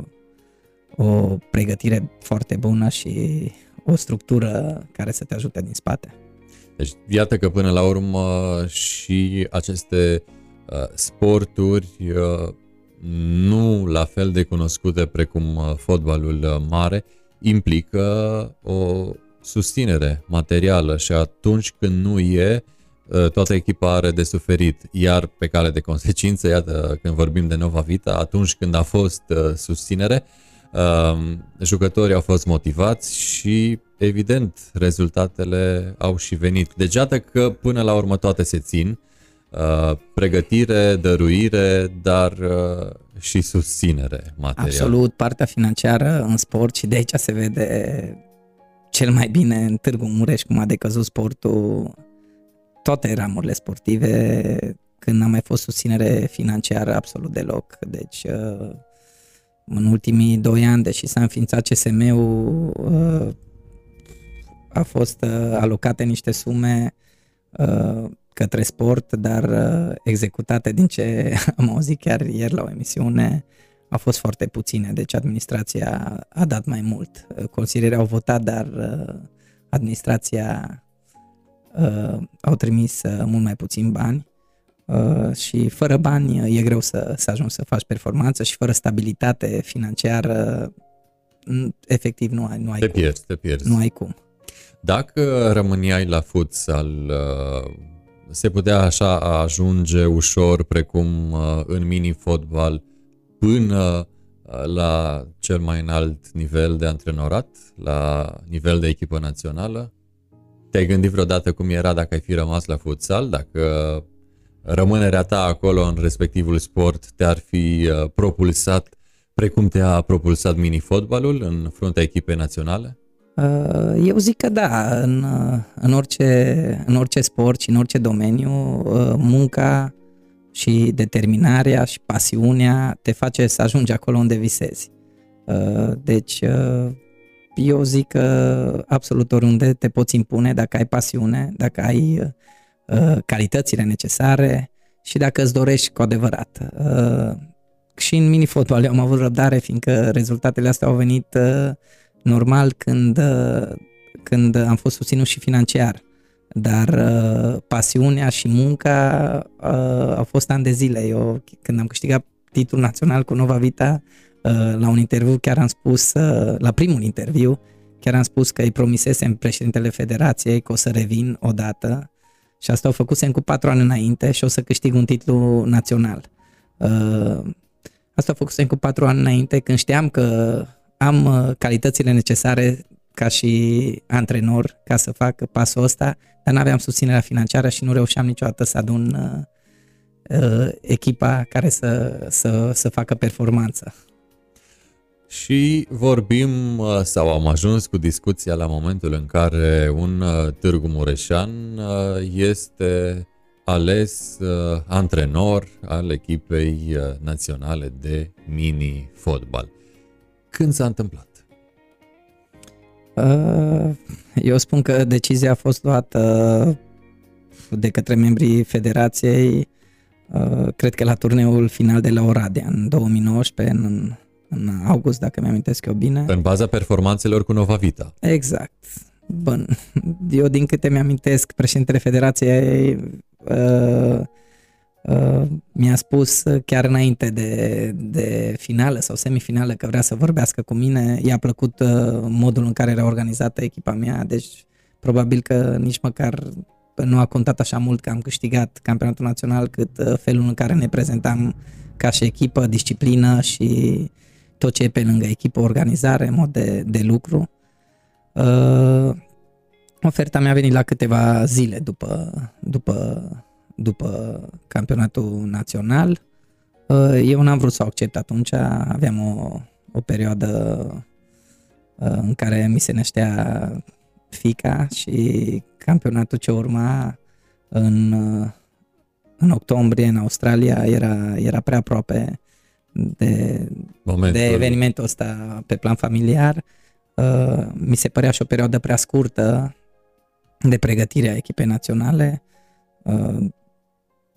o pregătire foarte bună și o structură care să te ajute din spate. Deci iată că până la urmă și aceste uh, sporturi uh, nu la fel de cunoscute precum uh, fotbalul uh, mare implică o susținere materială și atunci când nu e, uh, toată echipa are de suferit. Iar pe cale de consecință, iată, când vorbim de Nova Vita, atunci când a fost uh, susținere, Um, jucătorii au fost motivați și, evident, rezultatele au și venit. Deci, iată că până la urmă toate se țin. Uh, pregătire, dăruire, dar uh, și susținere materială. Absolut, partea financiară în sport și de aici se vede cel mai bine în Târgu Mureș cum a decăzut sportul toate ramurile sportive când n-a mai fost susținere financiară absolut deloc. Deci uh, în ultimii doi ani, deși s-a înființat CSM-ul, uh, a fost uh, alocate niște sume uh, către sport, dar executate din ce am auzit chiar ieri la o emisiune, a fost foarte puține, deci administrația a dat mai mult. Consilierii au votat, dar administrația au trimis mult mai puțin bani Uh, și fără bani e greu să, să ajungi să faci performanță și fără stabilitate financiară efectiv nu ai, nu ai te cum. pierzi, te pierzi. Nu ai cum. Dacă rămâneai la futsal, uh, se putea așa ajunge ușor precum uh, în mini-fotbal până la cel mai înalt nivel de antrenorat, la nivel de echipă națională? Te-ai gândit vreodată cum era dacă ai fi rămas la futsal, dacă rămânerea ta acolo în respectivul sport te-ar fi uh, propulsat precum te-a propulsat mini-fotbalul în fruntea echipei naționale? Uh, eu zic că da, în, uh, în, orice, în orice sport și în orice domeniu, munca și determinarea și pasiunea te face să ajungi acolo unde visezi. Deci, eu zic că absolut oriunde te poți impune dacă ai pasiune, dacă ai Uh, calitățile necesare și dacă îți dorești cu adevărat. Uh, și în mini-fotbal am avut răbdare, fiindcă rezultatele astea au venit uh, normal când, când am fost susținut și financiar. Dar pasiunea și munca au fost ani de zile. Eu, când am câștigat titlul național cu Nova Vita, la un interviu chiar am spus, la primul interviu, chiar am spus că îi promisesem președintele federației că o să revin odată și asta o făcusem cu patru ani înainte și o să câștig un titlu național. Uh, asta o făcusem cu patru ani înainte când știam că am uh, calitățile necesare ca și antrenor ca să fac pasul ăsta, dar nu aveam susținerea financiară și nu reușeam niciodată să adun uh, uh, echipa care să, să, să facă performanță. Și vorbim uh, sau am ajuns cu discuția la momentul în care un uh, Târgu Mureșan este ales antrenor al echipei naționale de mini-fotbal. Când s-a întâmplat? Uh, eu spun că decizia a fost luată de către membrii federației, uh, cred că la turneul final de la Oradea în 2019, în, în august, dacă mi-amintesc eu bine. În baza performanțelor cu Nova Vita. Exact. Bun. Eu din câte mi-amintesc, președintele federației uh, Uh, mi-a spus uh, chiar înainte de, de finală sau semifinală că vrea să vorbească cu mine. I-a plăcut uh, modul în care era organizată echipa mea, deci probabil că nici măcar nu a contat așa mult că am câștigat campionatul național cât felul în care ne prezentam ca și echipă, disciplină și tot ce e pe lângă echipă, organizare, mod de, de lucru. Uh, oferta mea a venit la câteva zile după, după după campionatul național. Uh, eu n-am vrut să o accept atunci, aveam o, o perioadă uh, în care mi se năștea fica și campionatul ce urma în, uh, în octombrie în Australia era, era prea aproape de, Momentul. de evenimentul ăsta pe plan familiar. Mi se părea și o perioadă prea scurtă de pregătire a echipei naționale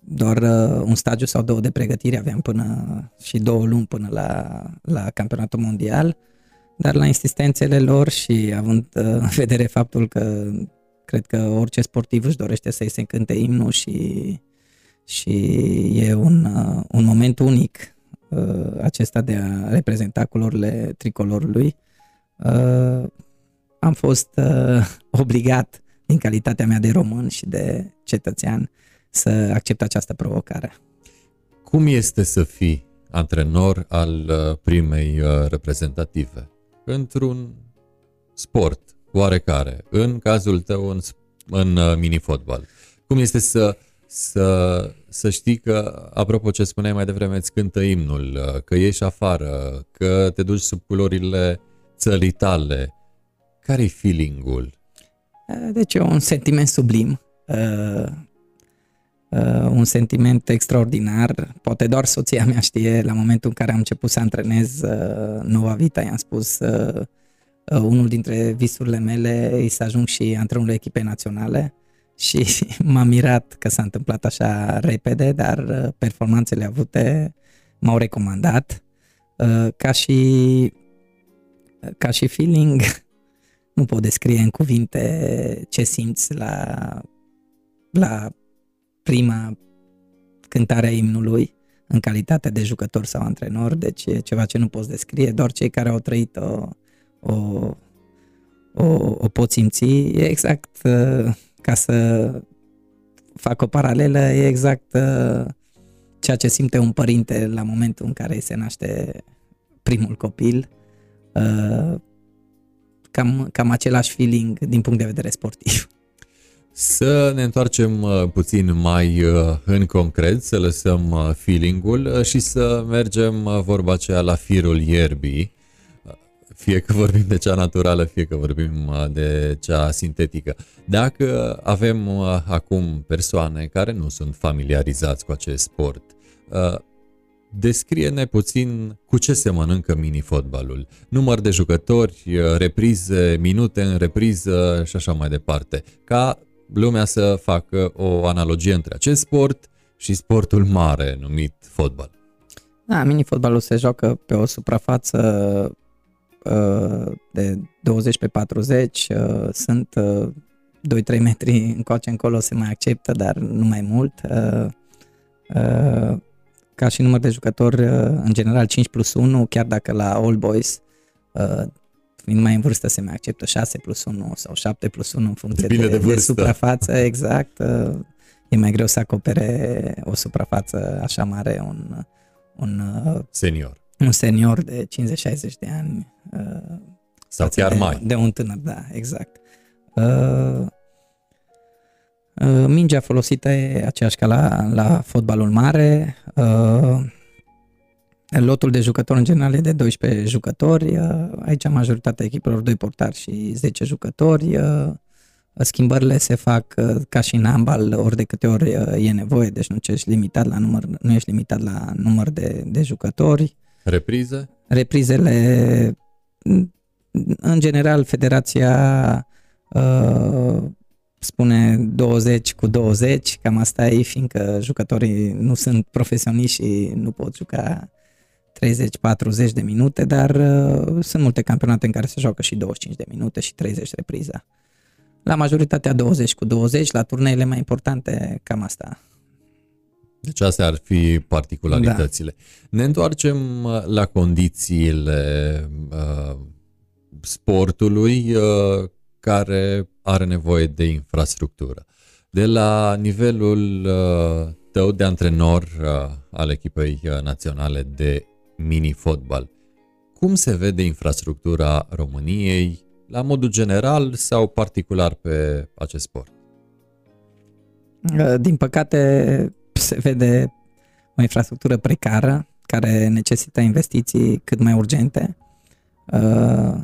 doar uh, un stagiu sau două de pregătire aveam până și două luni până la, la campionatul mondial, dar la insistențele lor și având uh, în vedere faptul că cred că orice sportiv își dorește să-i se încânte imnul și, și e un, uh, un moment unic uh, acesta de a reprezenta culorile tricolorului, uh, am fost uh, obligat din calitatea mea de român și de cetățean să accept această provocare. Cum este să fii antrenor al uh, primei uh, reprezentative într-un sport oarecare, în cazul tău în, în uh, mini-fotbal? Cum este să, să, să știi că, apropo ce spuneai mai devreme, îți cântă imnul, că ieși afară, că te duci sub culorile țării tale? Care-i feeling-ul? Deci e un sentiment sublim uh, un sentiment extraordinar. Poate doar soția mea știe, la momentul în care am început să antrenez uh, Nova Vita, i-am spus uh, uh, unul dintre visurile mele e să ajung și antrenorul echipei naționale și m-a mirat că s-a întâmplat așa repede, dar uh, performanțele avute m-au recomandat. Uh, ca și ca și feeling nu pot descrie în cuvinte ce simți la, la prima cântare a imnului în calitate de jucător sau antrenor, deci e ceva ce nu poți descrie, doar cei care au trăit o, o, o, o pot simți. E exact uh, ca să fac o paralelă, e exact uh, ceea ce simte un părinte la momentul în care se naște primul copil. Uh, cam, cam același feeling din punct de vedere sportiv. Să ne întoarcem uh, puțin mai uh, în concret, să lăsăm uh, feeling-ul și să mergem vorba aceea la firul ierbii, fie că vorbim de cea naturală, fie că vorbim de cea sintetică. Dacă avem acum persoane care nu sunt familiarizați cu acest sport, descrie-ne puțin cu ce se mănâncă mini-fotbalul. Număr de jucători, reprize, minute în repriză și așa mai departe. Ca lumea să facă o analogie între acest sport și sportul mare numit fotbal. Da, mini-fotbalul se joacă pe o suprafață uh, de 20 pe 40, uh, sunt uh, 2-3 metri încoace încolo se mai acceptă, dar nu mai mult. Uh, uh, ca și număr de jucători, uh, în general 5 plus 1, chiar dacă la All Boys uh, fiind mai în vârstă se mai acceptă 6 plus 1 sau 7 plus 1 în funcție Depinde de, de vârstă. de suprafață, exact. Uh, E mai greu să acopere o suprafață așa mare un, un, uh, Senior. Un senior de 50-60 de ani. uh, Sau față chiar de, mai. De un tânăr, da, exact. Uh, uh, mingea folosită e aceeași ca la, la fotbalul mare. Uh, lotul de jucători în general e de 12 jucători. Uh, aici majoritatea echipelor 2 portari și 10 jucători. Uh, schimbările se fac uh, ca și în ambal ori de câte ori uh, e nevoie, deci nu ești limitat la număr, nu ești limitat la număr de, de jucători. Reprize? Reprizele, în general, federația uh, spune 20 cu 20, cam asta e, fiindcă jucătorii nu sunt profesioniști și nu pot juca 30-40 de minute, dar uh, sunt multe campionate în care se joacă și 25 de minute și 30 repriza. La majoritatea 20 cu 20, la turneile mai importante, cam asta. Deci astea ar fi particularitățile. Da. Ne întoarcem uh, la condițiile uh, sportului uh, care are nevoie de infrastructură. De la nivelul uh, tău de antrenor uh, al echipei uh, naționale de mini-fotbal, cum se vede infrastructura României la modul general sau particular pe acest sport? Uh, Din păcate, se vede o infrastructură precară care necesită investiții cât mai urgente uh,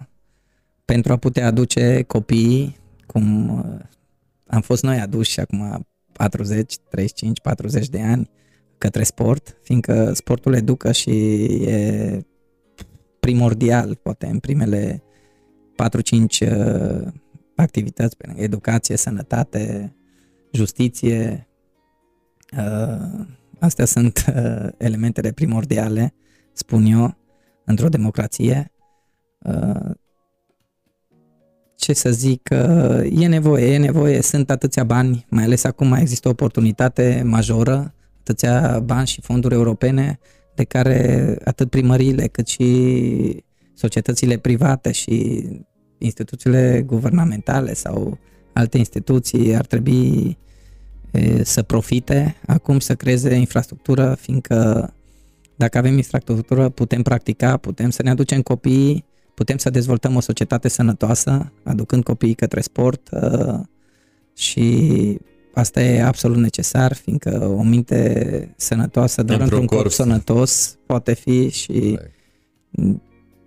pentru a putea aduce copiii cum uh, am fost noi aduși acum 40, 35, 40 de ani către sport, fiindcă sportul educă și e primordial, poate în primele 4-5 uh, activități, pe lângă educație, sănătate, justiție. Uh, astea sunt uh, elementele primordiale, spun eu, într-o democrație. Uh, ce să zic, uh, e nevoie, e nevoie, sunt atâția bani, mai ales acum mai există o oportunitate majoră, atâția bani și fonduri europene de care atât primăriile cât și societățile private și instituțiile guvernamentale sau alte instituții ar trebui e, să profite acum să creeze infrastructură, fiindcă dacă avem infrastructură putem practica, putem să ne aducem copiii, putem să dezvoltăm o societate sănătoasă, aducând copiii către sport uh, și asta e absolut necesar, fiindcă o minte sănătoasă doar Într-un într-un corp corp. sănătos poate fi și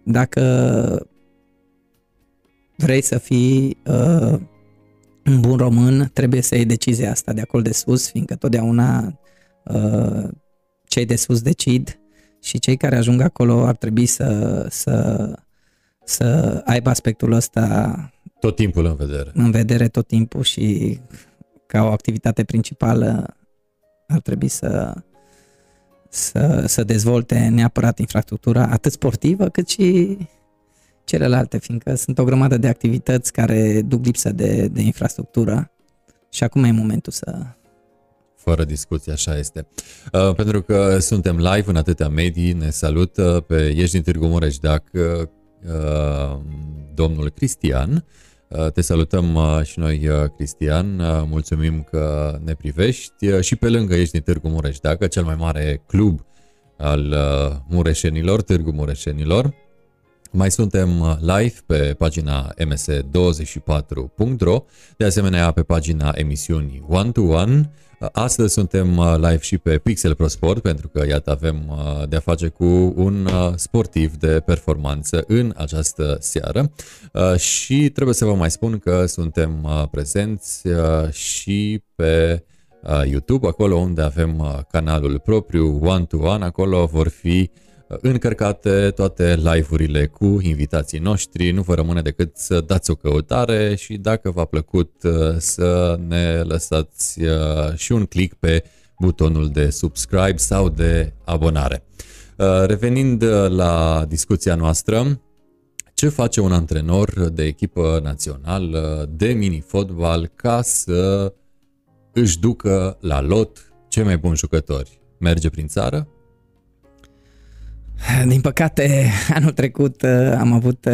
dacă vrei să fii uh, un bun român, trebuie să iei decizia asta de acolo de sus, fiindcă totdeauna uh, cei de sus decid și cei care ajung acolo ar trebui să, să, să aibă aspectul ăsta Tot timpul în vedere. în vedere tot timpul și ca o activitate principală ar trebui să, să, să dezvolte neapărat infrastructura atât sportivă cât și celelalte, fiindcă sunt o grămadă de activități care duc lipsă de, de infrastructură și acum e momentul să... Fără discuție, așa este. Uh, pentru că suntem live în atâtea medii, ne salută pe Ești din Târgu Mureș, dacă uh, domnul Cristian. Uh, te salutăm uh, și noi, uh, Cristian. Uh, mulțumim că ne privești uh, și pe lângă Ești din Târgu Mureș, dacă cel mai mare club al uh, mureșenilor, Târgu Mureșenilor. Mai suntem uh, live pe pagina ms24.ro, de asemenea pe pagina emisiunii One to One. Uh, Astăzi suntem uh, live și pe Pixel Pro Sport pentru că iată avem uh, de a face cu un uh, sportiv de performanță în această seară Uh, și trebuie să vă mai spun că suntem uh, prezenți uh, și pe uh, YouTube, acolo unde avem uh, canalul propriu One to One, acolo vor fi uh, încărcate toate live-urile cu invitații noștri. Nu vă rămâne decât să dați o căutare și dacă v-a plăcut uh, să ne lăsați uh, și un click pe butonul de subscribe sau de abonare. Uh, Revenind uh, la discuția noastră, ce face un antrenor de echipă națională de mini-fotbal ca să își ducă la lot cei mai buni jucători? Merge prin țară? Din păcate, anul trecut am avut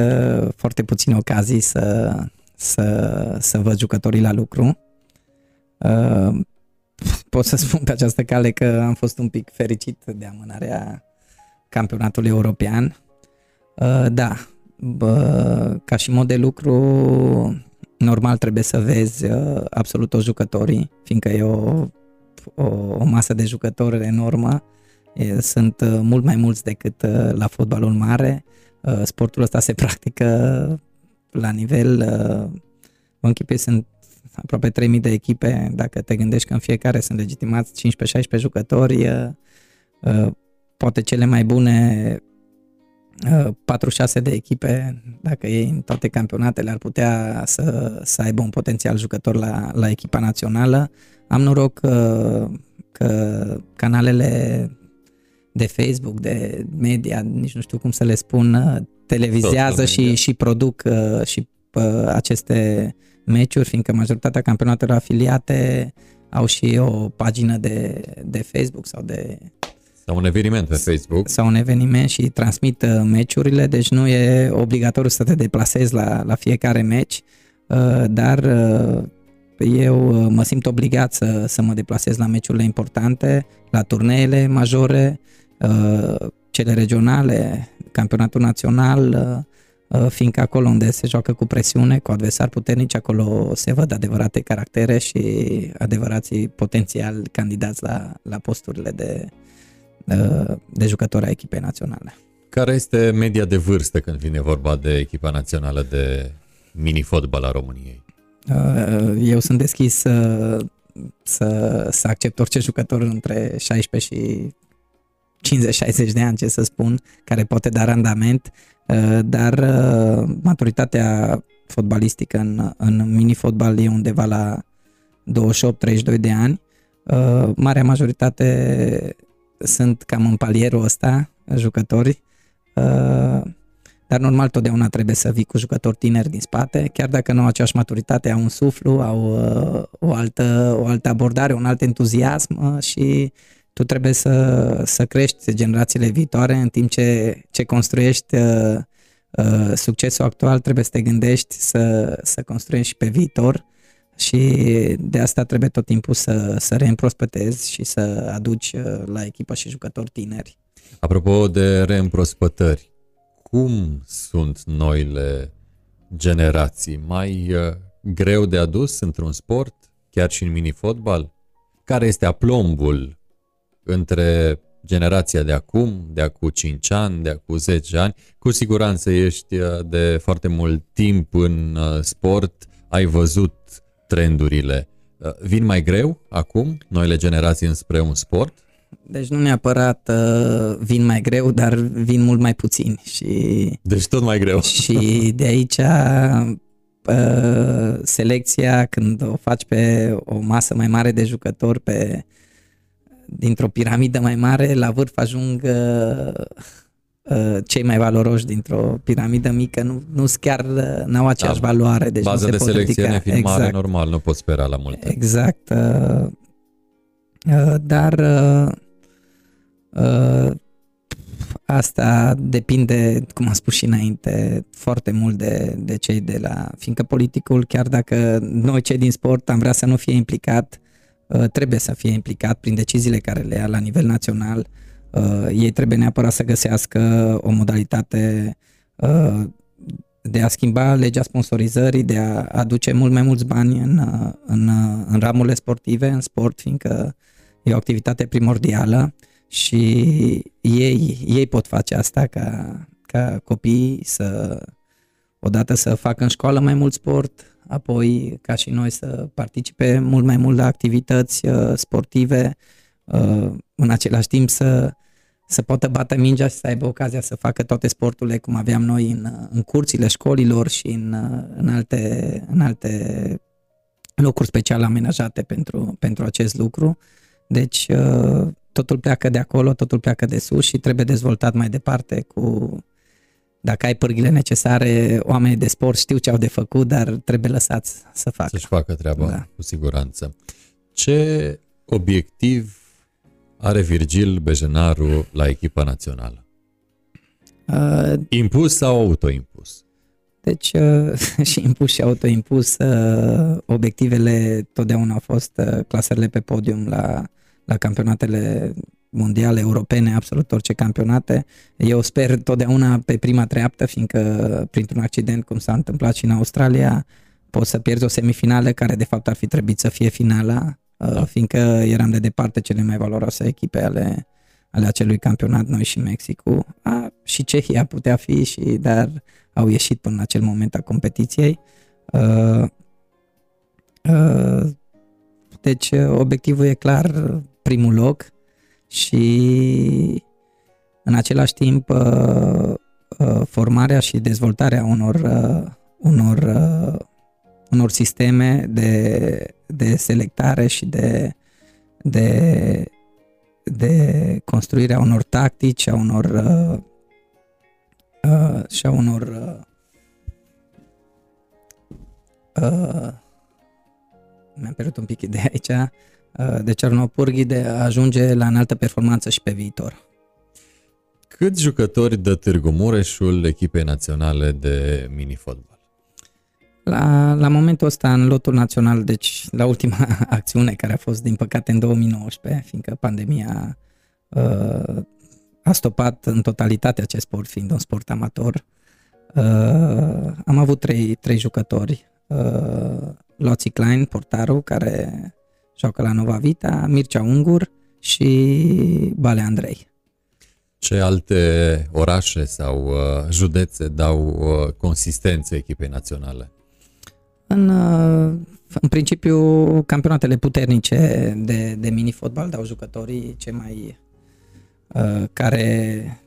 foarte puține ocazii să, să, să văd jucătorii la lucru. Pot să spun pe această cale că am fost un pic fericit de amânarea campionatului european. Da, ca și mod de lucru, normal trebuie să vezi absolut toți jucătorii, fiindcă e o, o, o masă de jucători enormă sunt uh, mult mai mulți decât uh, la fotbalul mare. Uh, sportul ăsta se practică la nivel, mă închipui, sunt aproape 3000 de echipe, dacă te gândești că în fiecare sunt legitimați 15-16 jucători, poate cele mai bune 4-6 de echipe, dacă ei în toate campionatele ar putea să, să aibă un potențial jucător la, la echipa națională. Am noroc că, că canalele de Facebook, de media, nici nu știu cum să le spun, uh, televizează și, și produc uh, și uh, aceste meciuri, fiindcă majoritatea campionatelor afiliate au și o pagină de, de Facebook sau de sau un eveniment pe Facebook. Sau un eveniment și transmit meciurile, deci nu e obligatoriu să te deplasezi la, la fiecare meci, dar eu mă simt obligat să, să mă deplasez la meciurile importante, la turneele majore, Uh, cele regionale, campionatul național, uh, uh, fiindcă acolo unde se joacă cu presiune, cu adversari puternici, acolo se văd adevărate caractere și adevărații potențial candidați la, la posturile de, de jucători a echipei naționale. Care este media de vârstă când vine vorba de echipa națională de mini-fotbal a României? Eu sunt deschis să, să, să accept orice jucător între 16 și 50-60 de ani, ce să spun, care poate da randament, uh, dar uh, maturitatea fotbalistică în, în mini-fotbal e undeva la 28-32 de ani. Uh, marea majoritate sunt cam în palierul ăsta, jucători, dar normal totdeauna trebuie să vii cu jucători tineri din spate, chiar dacă nu au aceeași maturitate, au un suflu, au o altă, o altă abordare, un alt entuziasm și tu trebuie să, să crești generațiile viitoare în timp ce, ce construiești uh, uh, succesul actual, trebuie să te gândești să, să construiești și pe viitor și de asta trebuie tot timpul să, să reîmprospătezi și să aduci uh, la echipă și jucători tineri. Apropo de reîmprospătări, cum sunt noile generații? Mai uh, greu de adus într-un sport, chiar și în mini-fotbal? Care este aplombul între generația de acum, de acum 5 ani, de acum 10 ani. Cu siguranță ești uh, de foarte mult timp în uh, sport, ai văzut trendurile. Uh, vin mai greu acum noile generații înspre un sport? Deci nu neapărat uh, vin mai greu, dar vin mult mai puțin. Și, deci tot mai greu. Și de aici uh, selecția, când o faci pe o masă mai mare de jucători, pe dintr-o piramidă mai mare, la vârf ajung uh, uh, cei mai valoroși dintr-o piramidă mică, nu, nu chiar uh, n-au aceeași da, valoare. Deci Bază nu se de selecție nefiind exact. mare, normal, nu poți spera la multe. Exact. Uh, uh, dar uh, uh, asta depinde, cum am spus și înainte, foarte mult de, de cei de la... Fiindcă politicul, chiar dacă noi cei din sport am vrea să nu fie implicat, Uh, trebuie să fie implicat prin deciziile care le ia la nivel național. Uh, ei trebuie neapărat să găsească o modalitate uh, de a schimba legea sponsorizării, de a aduce mult mai mulți bani în, în, în ramurile sportive, în sport, fiindcă e o activitate primordială și ei, ei pot face asta ca, ca copii să odată să facă în școală mai mult sport, apoi ca și noi să participe mult mai mult la activități uh, sportive, uh, în același timp să, să poată bate mingea și să aibă ocazia să facă toate sporturile cum aveam noi în, în curțile școlilor și în, uh, în, alte, în alte locuri special amenajate pentru, pentru acest lucru. Deci uh, totul pleacă de acolo, totul pleacă de sus și trebuie dezvoltat mai departe cu dacă ai pârghile necesare, oamenii de sport știu ce au de făcut, dar trebuie lăsați să facă. Să-și facă treaba, da. cu siguranță. Ce obiectiv are Virgil Bejenaru la echipa națională? Uh, impus sau autoimpus? Deci uh, și impus și autoimpus, uh, obiectivele totdeauna au fost uh, clasările pe podium la, la campionatele mondiale, europene, absolut orice campionate. Eu sper totdeauna pe prima treaptă, fiindcă printr-un accident, cum s-a întâmplat și în Australia, poți să pierzi o semifinală care de fapt ar fi trebuit să fie finala, da. fiindcă eram de departe cele mai valoroase echipe ale, ale acelui campionat, noi și Mexicul. A, și Cehia putea fi, și dar au ieșit până în acel moment a competiției. Uh, uh, deci obiectivul e clar primul loc și în același timp uh, uh, formarea și dezvoltarea unor, uh, unor, uh, unor sisteme de, de selectare și de, de, de construirea unor tactici, a unor uh, uh, și a unor uh, uh, mi-am pierdut un pic ideea aici, uh, de Cernopurghi de a ajunge la înaltă performanță și pe viitor. Câți jucători dă Târgu Mureșul echipei naționale de mini-fotbal? La, la momentul ăsta, în lotul național, deci la ultima acțiune care a fost, din păcate, în 2019, fiindcă pandemia uh, a stopat în totalitate acest sport, fiind un sport amator. Uh, am avut trei, trei jucători. Uh, Loții Klein, portarul, care joacă la Nova Vita, Mircea Ungur și Bale Andrei. Ce alte orașe sau uh, județe dau uh, consistență echipei naționale? În, uh, în principiu, campionatele puternice de, de mini-fotbal dau jucătorii cei mai Uh, care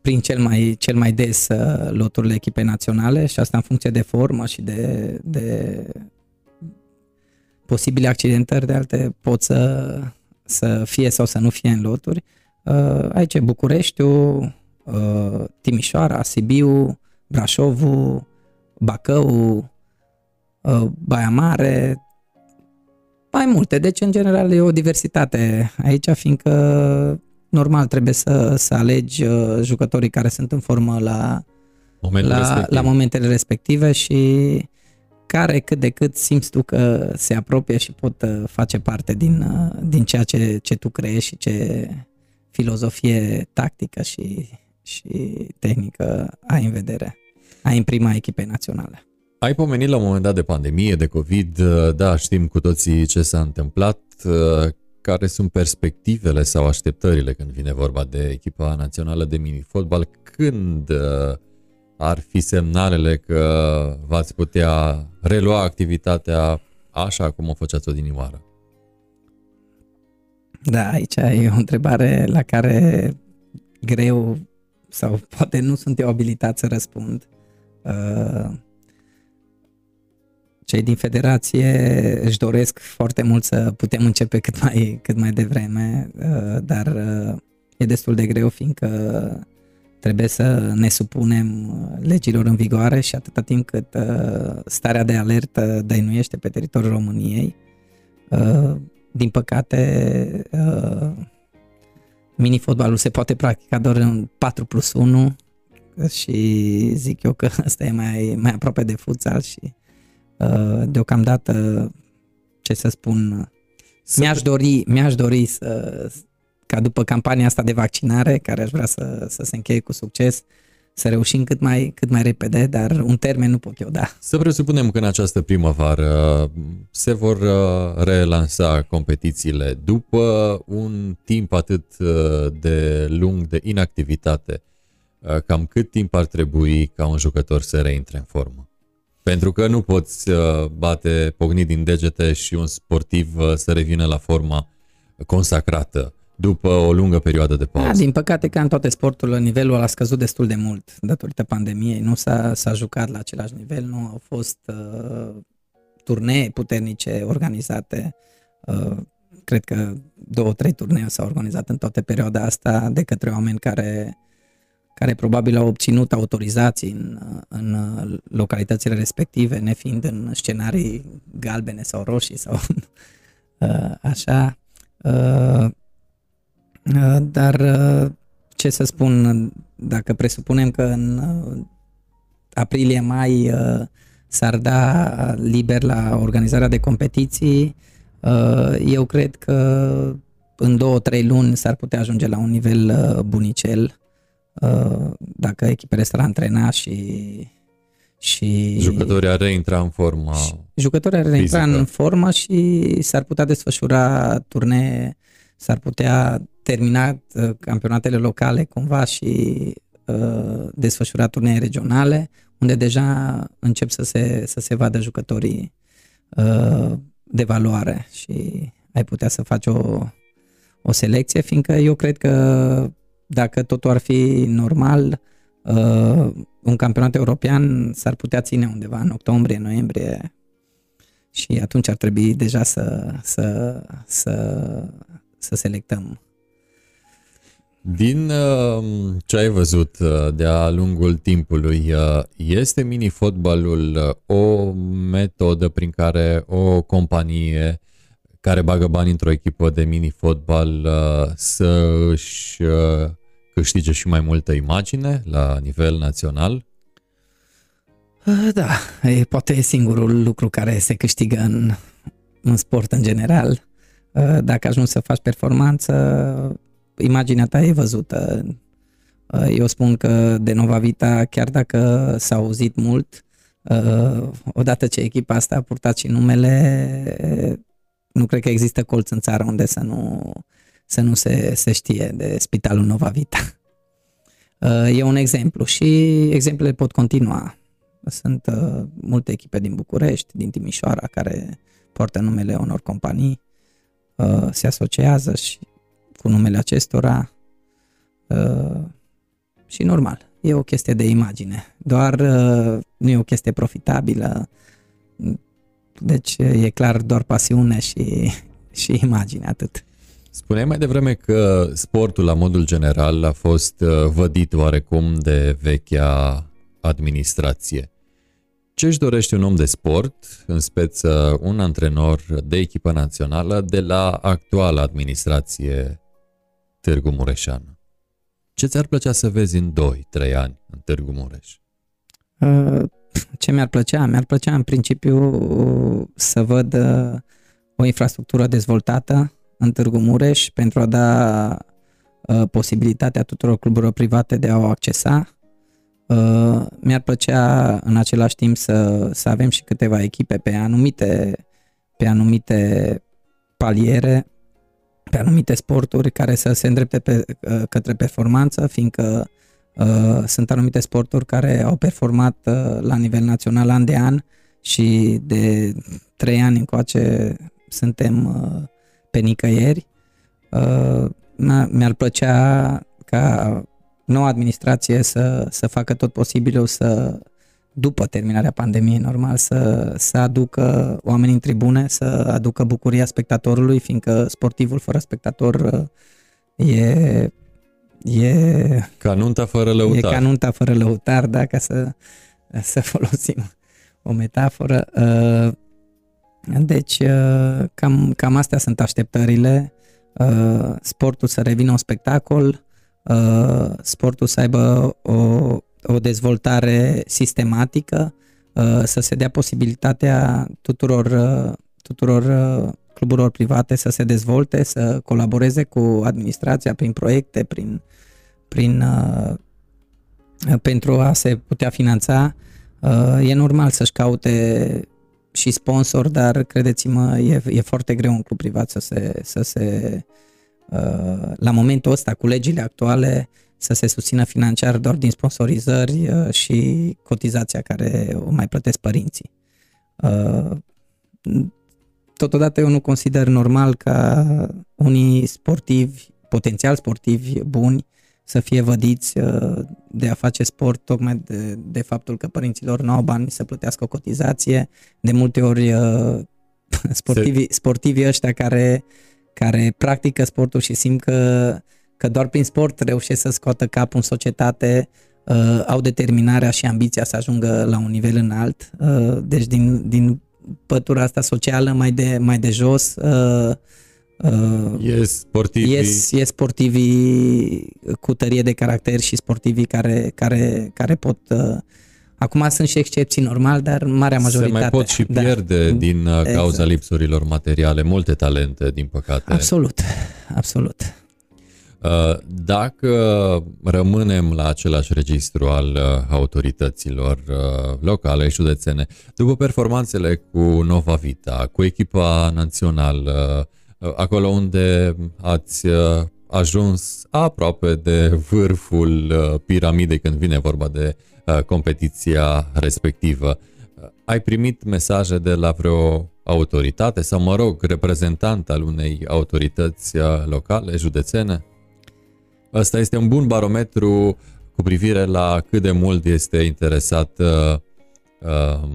prin cel mai, cel mai des uh, loturile echipei naționale și asta în funcție de formă și de, de posibile accidentări de alte pot să, să fie sau să nu fie în loturi. Uh, aici e Bucureștiul, Timișoara, Sibiu, Brașovul, Bacău, Baia Mare, mai multe. Deci, în general, e o diversitate aici, fiindcă normal trebuie să, să alegi uh, jucătorii care sunt în formă la, la, la momentele respective și care cât de cât simți tu că se apropie și pot uh, face parte din, uh, din ceea ce, ce tu creezi și ce filozofie tactică și, și tehnică ai în vedere, ai în prima echipei naționale. Ai pomenit la un moment dat de pandemie, de COVID, da, știm cu toții ce s-a întâmplat care sunt perspectivele sau așteptările când vine vorba de echipa națională de mini-fotbal? Când uh, ar fi semnalele că v-ați putea relua activitatea așa cum o făceați odinioară? Da, aici e o întrebare la care greu sau poate nu sunt eu abilitat să răspund. Uh, cei din federație își doresc foarte mult să putem începe cât mai, cât mai devreme, uh, dar uh, e destul de greu fiindcă trebuie să ne supunem uh, legilor în vigoare și atâta timp cât starea de alertă dăinuiește pe teritoriul României, din păcate mini-fotbalul se poate practica doar în 4 plus 1 și zic eu că asta e mai, mai aproape de futsal și Uh, deocamdată, ce să spun, mi-aș dori, mi-aș dori să, ca după campania asta de vaccinare, care aș vrea să, să se încheie cu succes, să reușim cât mai, cât mai repede, dar un termen nu pot eu da. Să presupunem că în această primăvară se vor uh, relansa competițiile după un timp atât uh, de lung de inactivitate. Cam cât timp ar trebui ca un jucător să reintre în formă? Pentru că nu poți uh, bate pocnit din degete și un sportiv uh, să revină la forma consacrată după o lungă perioadă de pauză. Da, din păcate, ca în toate sporturile, nivelul a scăzut destul de mult datorită pandemiei. Nu s-a, s-a jucat la același nivel, nu au fost uh, turnee puternice organizate. Uh, cred că două, trei turnee s-au organizat în toată perioada asta de către oameni care care probabil au obținut autorizații în, în localitățile respective, nefiind în scenarii galbene sau roșii sau uh, așa. Uh, uh, dar ce să spun, dacă presupunem că în aprilie-mai s-ar da liber la organizarea de competiții, eu cred că în două, trei luni s-ar putea ajunge la un nivel bunicel dacă echipele s-ar antrena și și jucătorii ar reintra în formă jucătorii ar reintra în formă și s-ar putea desfășura turnee, s-ar putea termina uh, campionatele locale cumva și uh, desfășura turnee regionale, unde deja încep să se, să se vadă jucătorii uh, de valoare și ai putea să faci o, o selecție, fiindcă eu cred că dacă totul ar fi normal, uh, un campionat european s-ar putea ține undeva în octombrie, noiembrie și atunci ar trebui deja să, să, să, să selectăm. Din uh, ce ai văzut uh, de-a lungul timpului, uh, este mini-fotbalul o metodă prin care o companie care bagă bani într-o echipă de mini-fotbal să își câștige și mai multă imagine la nivel național? Da, e poate e singurul lucru care se câștigă în, în sport în general. Dacă ajungi să faci performanță, imaginea ta e văzută. Eu spun că de Nova Vita, chiar dacă s-a auzit mult, odată ce echipa asta a purtat și numele, nu cred că există colț în țară unde să nu, să nu se, se știe de Spitalul Nova Vita. E un exemplu și exemplele pot continua. Sunt uh, multe echipe din București, din Timișoara, care poartă numele unor companii, uh, se asociază și cu numele acestora uh, și normal, e o chestie de imagine, doar uh, nu e o chestie profitabilă, deci e clar doar pasiune și, și imagine, atât. Spuneai mai devreme că sportul la modul general a fost uh, vădit oarecum de vechea administrație. Ce își dorește un om de sport, în speță un antrenor de echipă națională, de la actuala administrație Târgu Mureșan? Ce ți-ar plăcea să vezi în 2-3 ani în Târgu Mureș? Uh, ce mi-ar plăcea? Mi-ar plăcea în principiu să văd uh, o infrastructură dezvoltată în Târgu Mureș pentru a da uh, posibilitatea tuturor cluburilor private de a o accesa. Mi-ar plăcea în același timp să, să avem și câteva echipe pe anumite, pe anumite paliere pe anumite sporturi care să se îndrepte pe, uh, către performanță, fiindcă uh, sunt anumite sporturi care au performat uh, la nivel național an de an și de trei ani încoace suntem uh, pe nicăieri. Uh, mi-ar plăcea ca noua administrație să, să facă tot posibilul să după terminarea pandemiei, normal, să, să aducă oamenii în tribune, să aducă bucuria spectatorului, fiindcă sportivul fără spectator uh, e... E ca nunta fără lăutar. E ca nunta fără lăutar, da, ca să, să folosim o metaforă. Uh, deci, uh, cam, cam astea sunt așteptările. Sportul să revină un spectacol, sportul să aibă o o dezvoltare sistematică, uh, să se dea posibilitatea tuturor, uh, tuturor uh, cluburilor private să se dezvolte, să colaboreze cu administrația prin proiecte, prin, prin pentru a se putea finanța. E normal să-și caute și sponsor, dar credeți-mă, e, e foarte greu un club privat să se, să se la momentul ăsta, cu legile actuale, să se susțină financiar doar din sponsorizări uh, și cotizația care o mai plătesc părinții. Uh, totodată eu nu consider normal ca unii sportivi, potențial sportivi buni, să fie vădiți uh, de a face sport tocmai de, de faptul că părinților nu au bani să plătească o cotizație. De multe ori sportivii, sportivii ăștia care, care practică sportul și simt că că doar prin sport reușesc să scoată capul în societate, uh, au determinarea și ambiția să ajungă la un nivel înalt. Uh, deci din, din pătura asta socială mai de, mai de jos uh, e sportivii... E, e sportivii cu tărie de caracter și sportivii care, care, care pot... Acum sunt și excepții normal, dar marea majoritate... Se mai pot și da. pierde da. din cauza exact. lipsurilor materiale, multe talente, din păcate. Absolut, absolut. Uh, dacă rămânem la același registru al uh, autorităților uh, locale și județene, după performanțele cu Nova Vita, cu echipa națională, acolo unde ați ajuns aproape de vârful piramidei când vine vorba de competiția respectivă, ai primit mesaje de la vreo autoritate sau, mă rog, reprezentant al unei autorități locale, județene? Ăsta este un bun barometru cu privire la cât de mult este interesat uh, uh,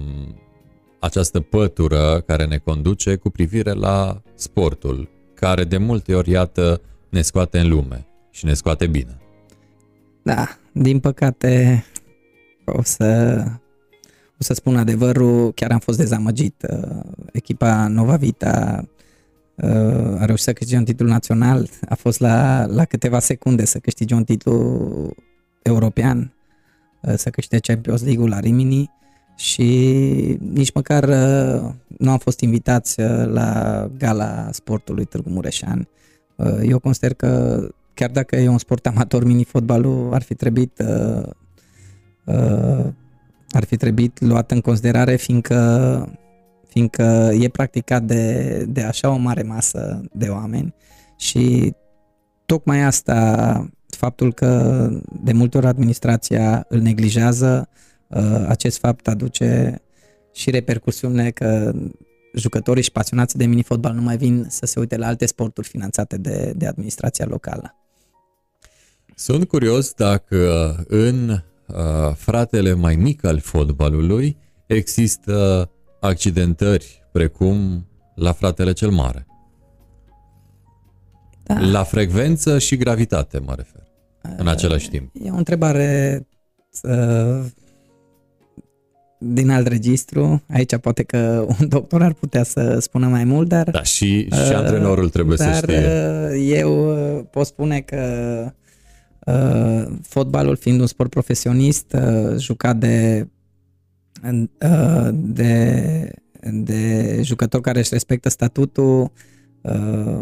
această pătură care ne conduce cu privire la sportul, care de multe ori, iată, ne scoate în lume și ne scoate bine. Da, din păcate o să, o să spun adevărul, chiar am fost dezamăgit. Uh, echipa Nova Vita uh, a reușit să câștige un titlu național, a fost la, la câteva secunde să câștige un titlu european, uh, să câștige Champions League-ul la Rimini și nici măcar uh, nu am fost invitați uh, la gala sportului Târgu Mureșan. Uh, eu consider că chiar dacă e un sport amator, mini-fotbalul ar fi trebuit uh, uh, ar fi trebuit luat în considerare fiindcă fiindcă e practicat de, de așa o mare masă de oameni și tocmai asta, faptul că de multe ori administrația îl neglijează, uh, acest fapt aduce și repercusiune că jucătorii și pasionați de mini-fotbal nu mai vin să se uite la alte sporturi finanțate de, de administrația locală. Sunt curios dacă în uh, fratele mai mic al fotbalului există accidentări precum la fratele cel mare. Da. La frecvență și gravitate mă refer, în același timp. E o întrebare uh, din alt registru. Aici poate că un doctor ar putea să spună mai mult, dar... Da, și, și uh, antrenorul trebuie dar, să știe. Uh, eu uh, pot spune că uh, fotbalul fiind un sport profesionist, uh, jucat de Uh, de, de jucător care își respectă statutul uh,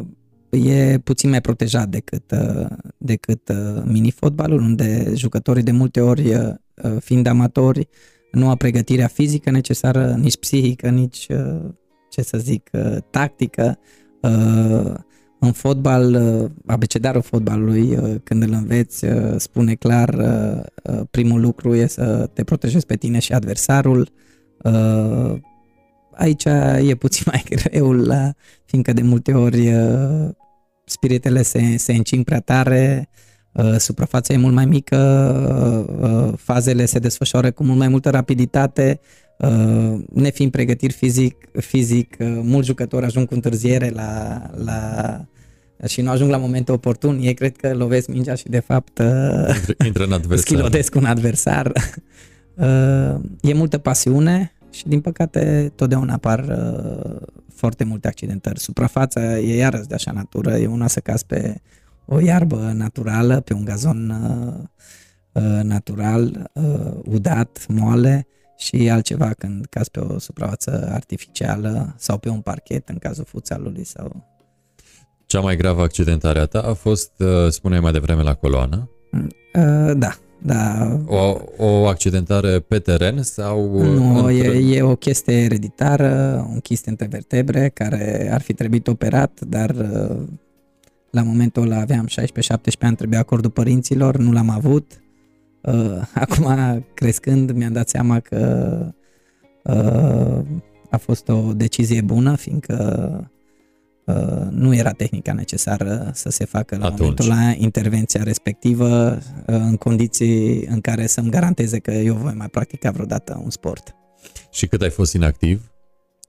e puțin mai protejat decât, uh, decât mini-fotbalul, unde jucătorii de multe ori, fiind amatori, nu au pregătirea fizică necesară, nici psihică, nici, ce să zic, tactică. În fotbal, abecedarul fotbalului, când îl înveți, spune clar, primul lucru e să te protejezi pe tine și adversarul. Aici e puțin mai greu, la, fiindcă de multe ori spiritele se, se încing prea tare, suprafața e mult mai mică, fazele se desfășoară cu mult mai multă rapiditate, ne fiind pregătiri fizic, fizic mulți jucători ajung cu întârziere la, la și nu ajung la momentul oportun, ei cred că lovesc mingea și de fapt intră în adversar. schilodesc un adversar. E multă pasiune și din păcate totdeauna apar foarte multe accidentări. Suprafața e iarăși de așa natură, e una să cazi pe o iarbă naturală, pe un gazon natural, udat, moale și altceva când cazi pe o suprafață artificială sau pe un parchet în cazul fuțalului sau cea mai gravă accidentare a ta a fost, uh, spuneai mai devreme, la coloană? Uh, da, da. O, o accidentare pe teren sau... Nu, între... e, e o chestie ereditară, un chist între vertebre care ar fi trebuit operat, dar uh, la momentul ăla aveam 16-17 ani, trebuia acordul părinților, nu l-am avut. Uh, acum, crescând, mi-am dat seama că a fost o decizie bună, fiindcă Uh, nu era tehnica necesară să se facă la Atunci. momentul la intervenția respectivă uh, în condiții în care să-mi garanteze că eu voi mai practica vreodată un sport. Și cât ai fost inactiv?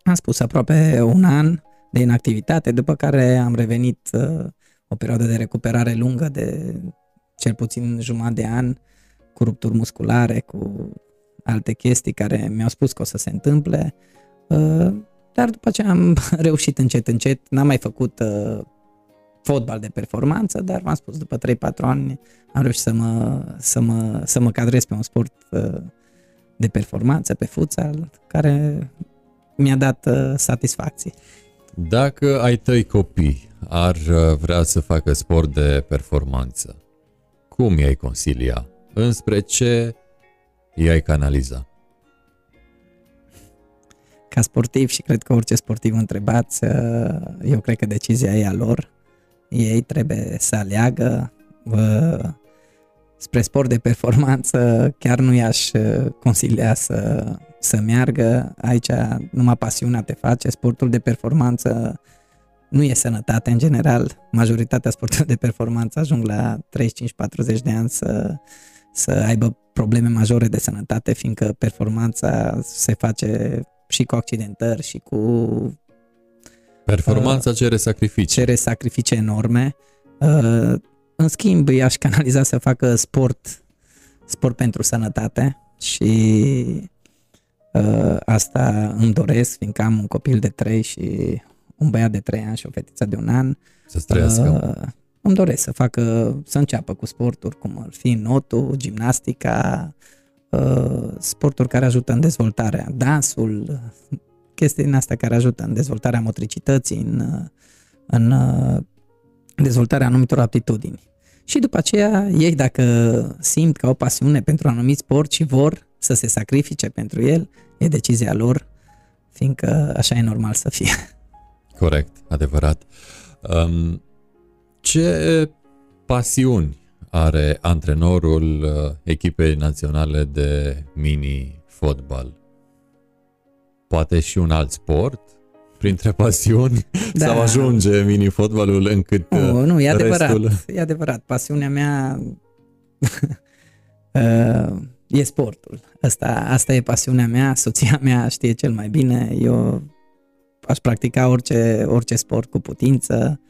Am spus aproape un an de inactivitate, după care am revenit uh, o perioadă de recuperare lungă de cel puțin jumătate de an, cu rupturi musculare, cu alte chestii care mi-au spus că o să se întâmple dar după ce am reușit încet, încet, n-am mai făcut uh, fotbal de performanță, dar v-am spus, după 3-4 ani am reușit să mă, să mă, să mă cadrez pe un sport uh, de performanță, pe futsal, care mi-a dat uh, satisfacții. Dacă ai tăi copii ar uh, vrea să facă sport de performanță, cum i-ai consilia? Înspre ce i-ai canaliza? Ca sportiv și cred că orice sportiv întrebați, eu cred că decizia e a lor ei trebuie să aleagă uh, spre sport de performanță, chiar nu i-aș uh, consilia să, să meargă. Aici numai pasiunea te face, sportul de performanță nu e sănătate în general. Majoritatea sporturilor de performanță ajung la 35-40 de ani să, să aibă probleme majore de sănătate, fiindcă performanța se face și cu accidentări și cu Performanța uh, cere sacrificii. Cere sacrificii enorme. Uh, în schimb, i-aș canaliza să facă sport, sport pentru sănătate și uh, asta îmi doresc, fiindcă am un copil de 3 și un băiat de 3 ani și o fetiță de un an. Să trăiască. Uh, îmi doresc să facă, să înceapă cu sporturi cum ar fi notul, gimnastica, uh, sporturi care ajută în dezvoltarea, dansul, chestii din astea care ajută în dezvoltarea motricității, în, în dezvoltarea anumitor aptitudini. Și după aceea, ei dacă simt că au pasiune pentru un anumit sport și vor să se sacrifice pentru el, e decizia lor, fiindcă așa e normal să fie. Corect, adevărat. Um, ce pasiuni are antrenorul uh, echipei naționale de mini-fotbal? poate și un alt sport printre pasiuni da. sau ajunge mini-fotbalul încât nu, nu, e restul... adevărat, e adevărat. Pasiunea mea uh, e sportul. Asta, asta e pasiunea mea, soția mea știe cel mai bine. Eu aș practica orice, orice sport cu putință,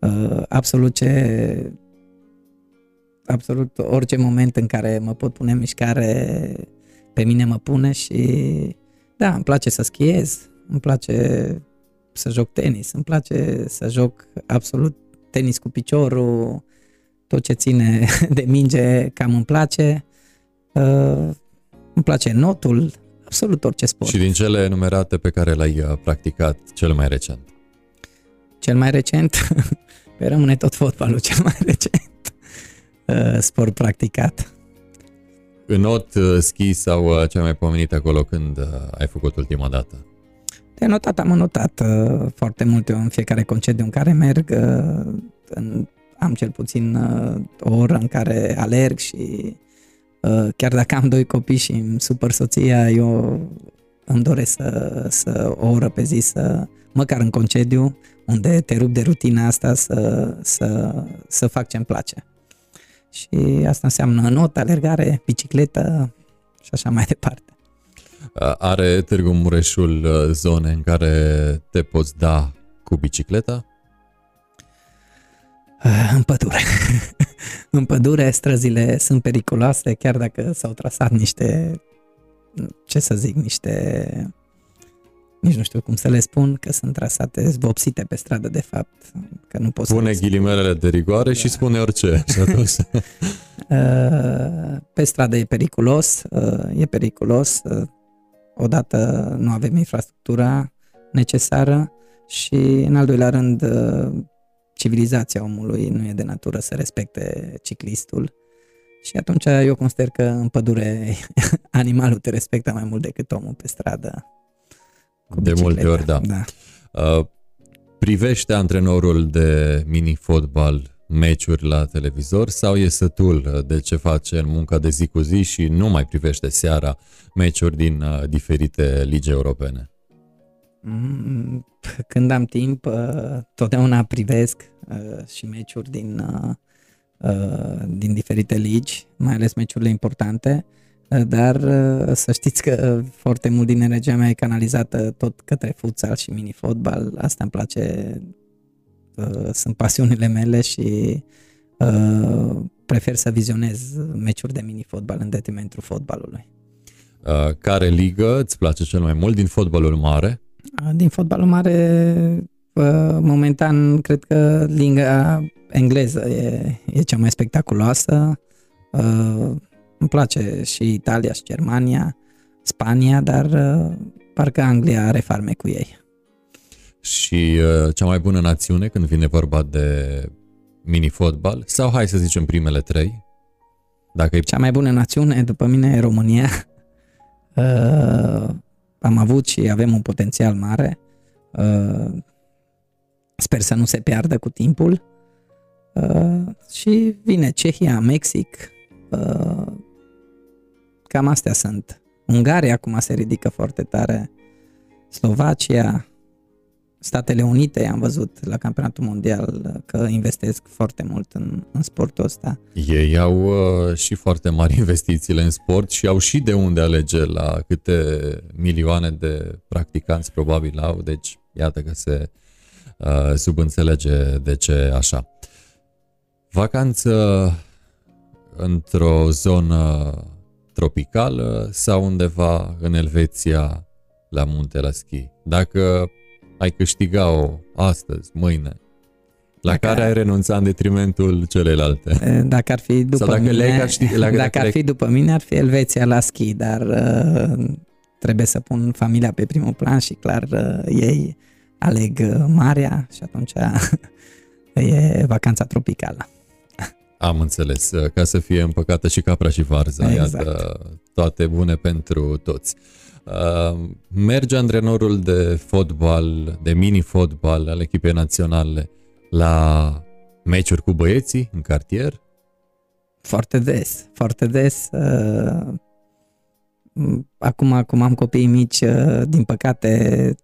uh, absolut ce absolut orice moment în care mă pot pune în mișcare pe mine mă pune și da, îmi place să schiez, îmi place să joc tenis, îmi place să joc absolut tenis cu piciorul, tot ce ține de minge cam îmi place. Uh, îmi place notul, absolut orice sport. Și din cele enumerate pe care le-ai uh, practicat cel mai recent? Cel mai recent? rămâne tot fotbalul cel mai recent uh, sport practicat. În not, uh, ski sau uh, ce mai pomenit acolo când uh, ai făcut ultima dată? De notat am notat foarte multe în fiecare concediu în care merg. În, am cel puțin o oră în care alerg și chiar dacă am doi copii și îmi supăr soția, eu îmi doresc să, să o oră pe zi să, măcar în concediu, unde te rup de rutina asta, să, să, să fac ce-mi place și asta înseamnă not, alergare, bicicletă și așa mai departe. Are Târgu Mureșul uh, zone în care te poți da cu bicicleta? Uh, în pădure. în pădure străzile sunt periculoase, chiar dacă s-au trasat niște, ce să zic, niște nici nu știu cum să le spun, că sunt trasate zvopsite pe stradă de fapt, că nu pot Pune să ghilimelele de rigoare da. și spune orice. Uh, pe stradă e periculos, uh, e periculos, uh, odată nu avem infrastructura necesară și în al doilea rând civilizația omului nu e de natură să respecte ciclistul și atunci eu consider că în pădure animalul te respectă mai mult decât omul pe stradă. De multe ori, da. da. Uh, privește antrenorul de mini-fotbal meciuri la televizor sau e sătul de ce face în munca de zi cu zi și nu mai privește seara meciuri din uh, diferite ligi europene? Mm, când am timp, uh, totdeauna privesc uh, și meciuri din, uh, uh, din diferite ligi, mai ales meciurile importante dar uh, să știți că foarte mult din energia mea e canalizată tot către futsal și mini-fotbal. Asta îmi place, uh, sunt pasiunile mele și uh, prefer să vizionez meciuri de mini-fotbal în detrimentul fotbalului. Care ligă îți place cel mai mult din fotbalul mare? Din fotbalul mare momentan, cred că limba engleză e, e cea mai spectaculoasă. Îmi place și Italia și Germania, Spania, dar parcă Anglia are farme cu ei. Și cea mai bună națiune când vine vorba de mini-fotbal? Sau hai să zicem primele trei? Dacă e... Cea mai bună națiune, după mine, e România. Uh, am avut și avem un potențial mare. Uh, sper să nu se piardă cu timpul. Uh, și vine Cehia, Mexic. Uh, cam astea sunt. Ungaria acum se ridică foarte tare. Slovacia, Statele Unite am văzut la campionatul mondial că investesc foarte mult în, în sportul ăsta. Ei au uh, și foarte mari investițiile în sport și au și de unde alege la câte milioane de practicanți probabil au, deci iată că se uh, subînțelege de ce așa. Vacanță într-o zonă tropicală sau undeva în Elveția la munte la schi. Dacă ai câștiga-o astăzi, mâine, la dacă, care ai renunțat în detrimentul celelalte. Dacă ar fi după dacă mine, ar ști, la, dacă ar fi după mine, ar fi Elveția la schi, dar uh, trebuie să pun familia pe primul plan și clar uh, ei aleg uh, marea și atunci e vacanța tropicală. Am înțeles, ca să fie împăcată și capra și varza, exact. iată, toate bune pentru toți. Uh, merge antrenorul de fotbal, de mini-fotbal al echipei naționale la meciuri cu băieții în cartier? Foarte des, foarte des. Uh, acum, cum am copii mici, uh, din păcate,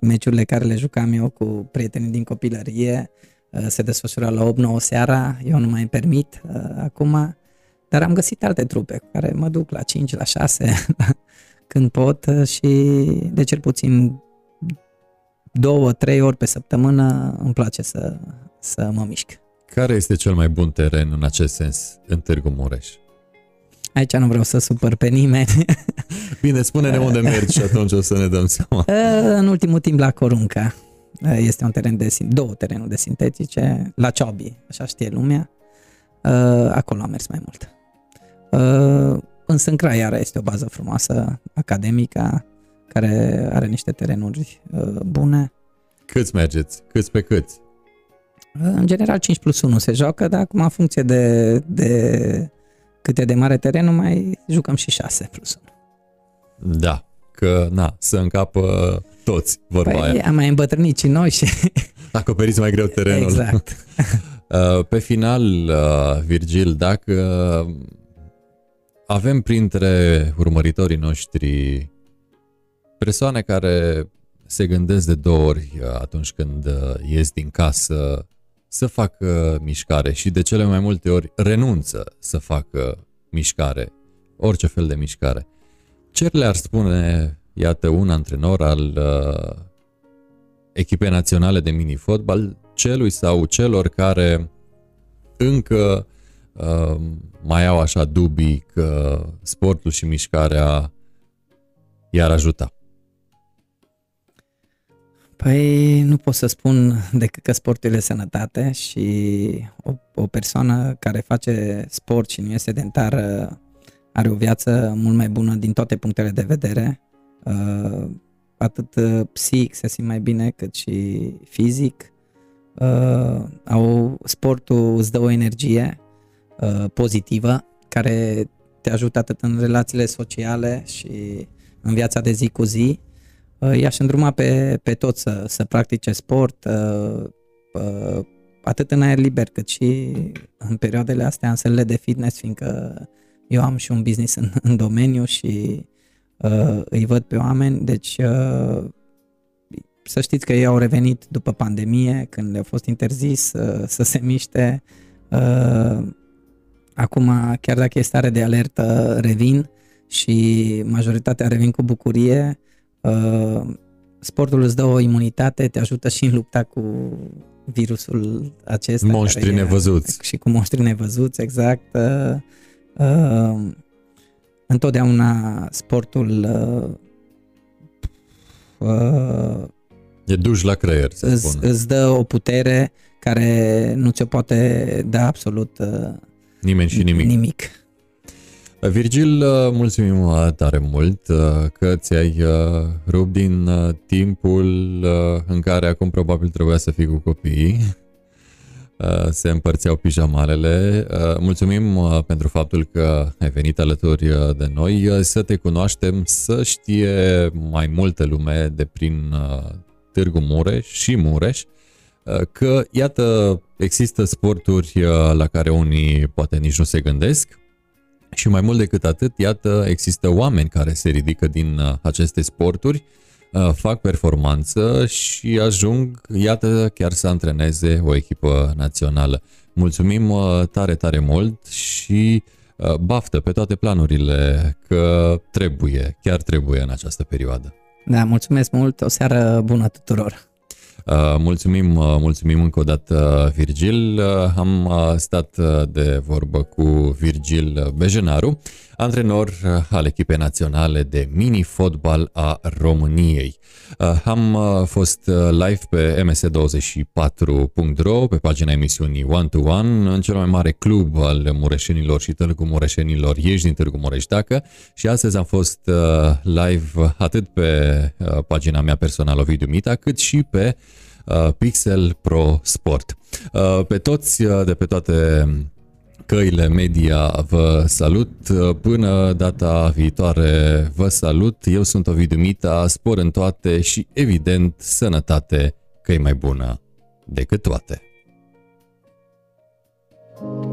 meciurile care le jucam eu cu prietenii din copilărie se desfășura la 8-9 seara, eu nu mai îmi permit acum, dar am găsit alte trupe cu care mă duc la 5, la 6, când pot uh, și de cel puțin două, trei ori pe săptămână îmi place să, să mă mișc. Care este cel mai bun teren în acest sens în Târgu Mureș? Aici nu vreau să supăr pe nimeni. Bine, spune-ne unde mergi și atunci o să ne dăm seama. Uh, în ultimul timp la Corunca. Uh, este un teren de, două terenuri de sintetice, la Ciobi, așa știe lumea. Acolo am mers mai mult. În Sâncra iară este o bază frumoasă, academică, care are niște terenuri uh, bune. Câți mergeți? Câți pe câți? Uh, în general 5 plus 1 se joacă, dar acum în funcție de, de cât e de mare terenul, mai jucăm și 6 plus 1. Da, că na, să încapă toți vorba păi, aia. am mai îmbătrânit și noi și... Acoperiți mai greu terenul. Exact. Uh, pe final, Virgil, dacă avem printre urmăritorii noștri persoane care se gândesc de două ori atunci când uh, ies din casă să facă mișcare și de cele mai multe ori renunță să facă mișcare, orice fel de mișcare. Ce le-ar spune, iată, un antrenor al uh, echipei naționale de mini-fotbal celui sau celor care încă uh, mai au așa dubii că sportul și mișcarea i-ar ajuta? Păi nu pot să spun decât că sportul e sănătate și o, o persoană care face sport și nu e sedentară are o viață mult mai bună din toate punctele de vedere. Uh, atât psihic se simt mai bine cât și fizic. Uh, au, sportul îți dă o energie Uh, pozitivă care te ajută atât în relațiile sociale și în viața de zi cu zi. Uh, i-aș îndruma pe, pe toți să, să practice sport, uh, uh, atât în aer liber cât și în perioadele astea în sălile de fitness, fiindcă eu am și un business în, în domeniu și uh, îi văd pe oameni, deci uh, să știți că ei au revenit după pandemie, când le-a fost interzis uh, să se miște, uh, Acum, chiar dacă e stare de alertă, revin și majoritatea revin cu bucurie. Uh, sportul îți dă o imunitate, te ajută și în lupta cu virusul acesta. Monștri nevăzuți. Și cu monștri nevăzuți, exact. Uh, uh, întotdeauna sportul E duș la creier, să îți, spun. îți dă o putere care nu ți-o poate da absolut uh, Nimeni și nimic. nimic. Virgil, uh, mulțumim uh, tare mult uh, că ți-ai rupt din timpul în care acum probabil trebuia să fii cu copiii. Se împărțeau pijamalele. Mulțumim pentru faptul că ai venit alături de noi. Să te cunoaștem, să știe mai multe lume de prin Târgu Mureș și Mureș că, iată, există sporturi la care unii poate nici nu se gândesc, și mai mult decât atât, iată, există oameni care se ridică din uh, aceste sporturi, uh, fac performanță și ajung, iată, chiar să antreneze o echipă națională. Mulțumim uh, tare, tare mult și baftă pe toate planurile că trebuie, chiar trebuie în această perioadă. Da, mulțumesc mult, o seară bună tuturor! Uh, mulțumim, uh, mulțumim încă o dată, Virgil. Uh, am stat de vorbă cu Virgil Bejenaru, antrenor al echipei naționale de mini-fotbal a României. Am fost live pe ms24.ro, pe pagina emisiunii One to One, în cel mai mare club al mureșenilor și târgu mureșenilor ieși din Târgu Mureș Dacă și astăzi am fost live atât pe pagina mea personală Ovidiu Mita, cât și pe Uh, Pixel Pro Sport. Uh, pe toți uh, de pe toate Căile Media vă salut. Până data viitoare vă salut. Eu sunt Ovidiu Mita, spor în toate și evident sănătate că e mai bună decât toate. thank you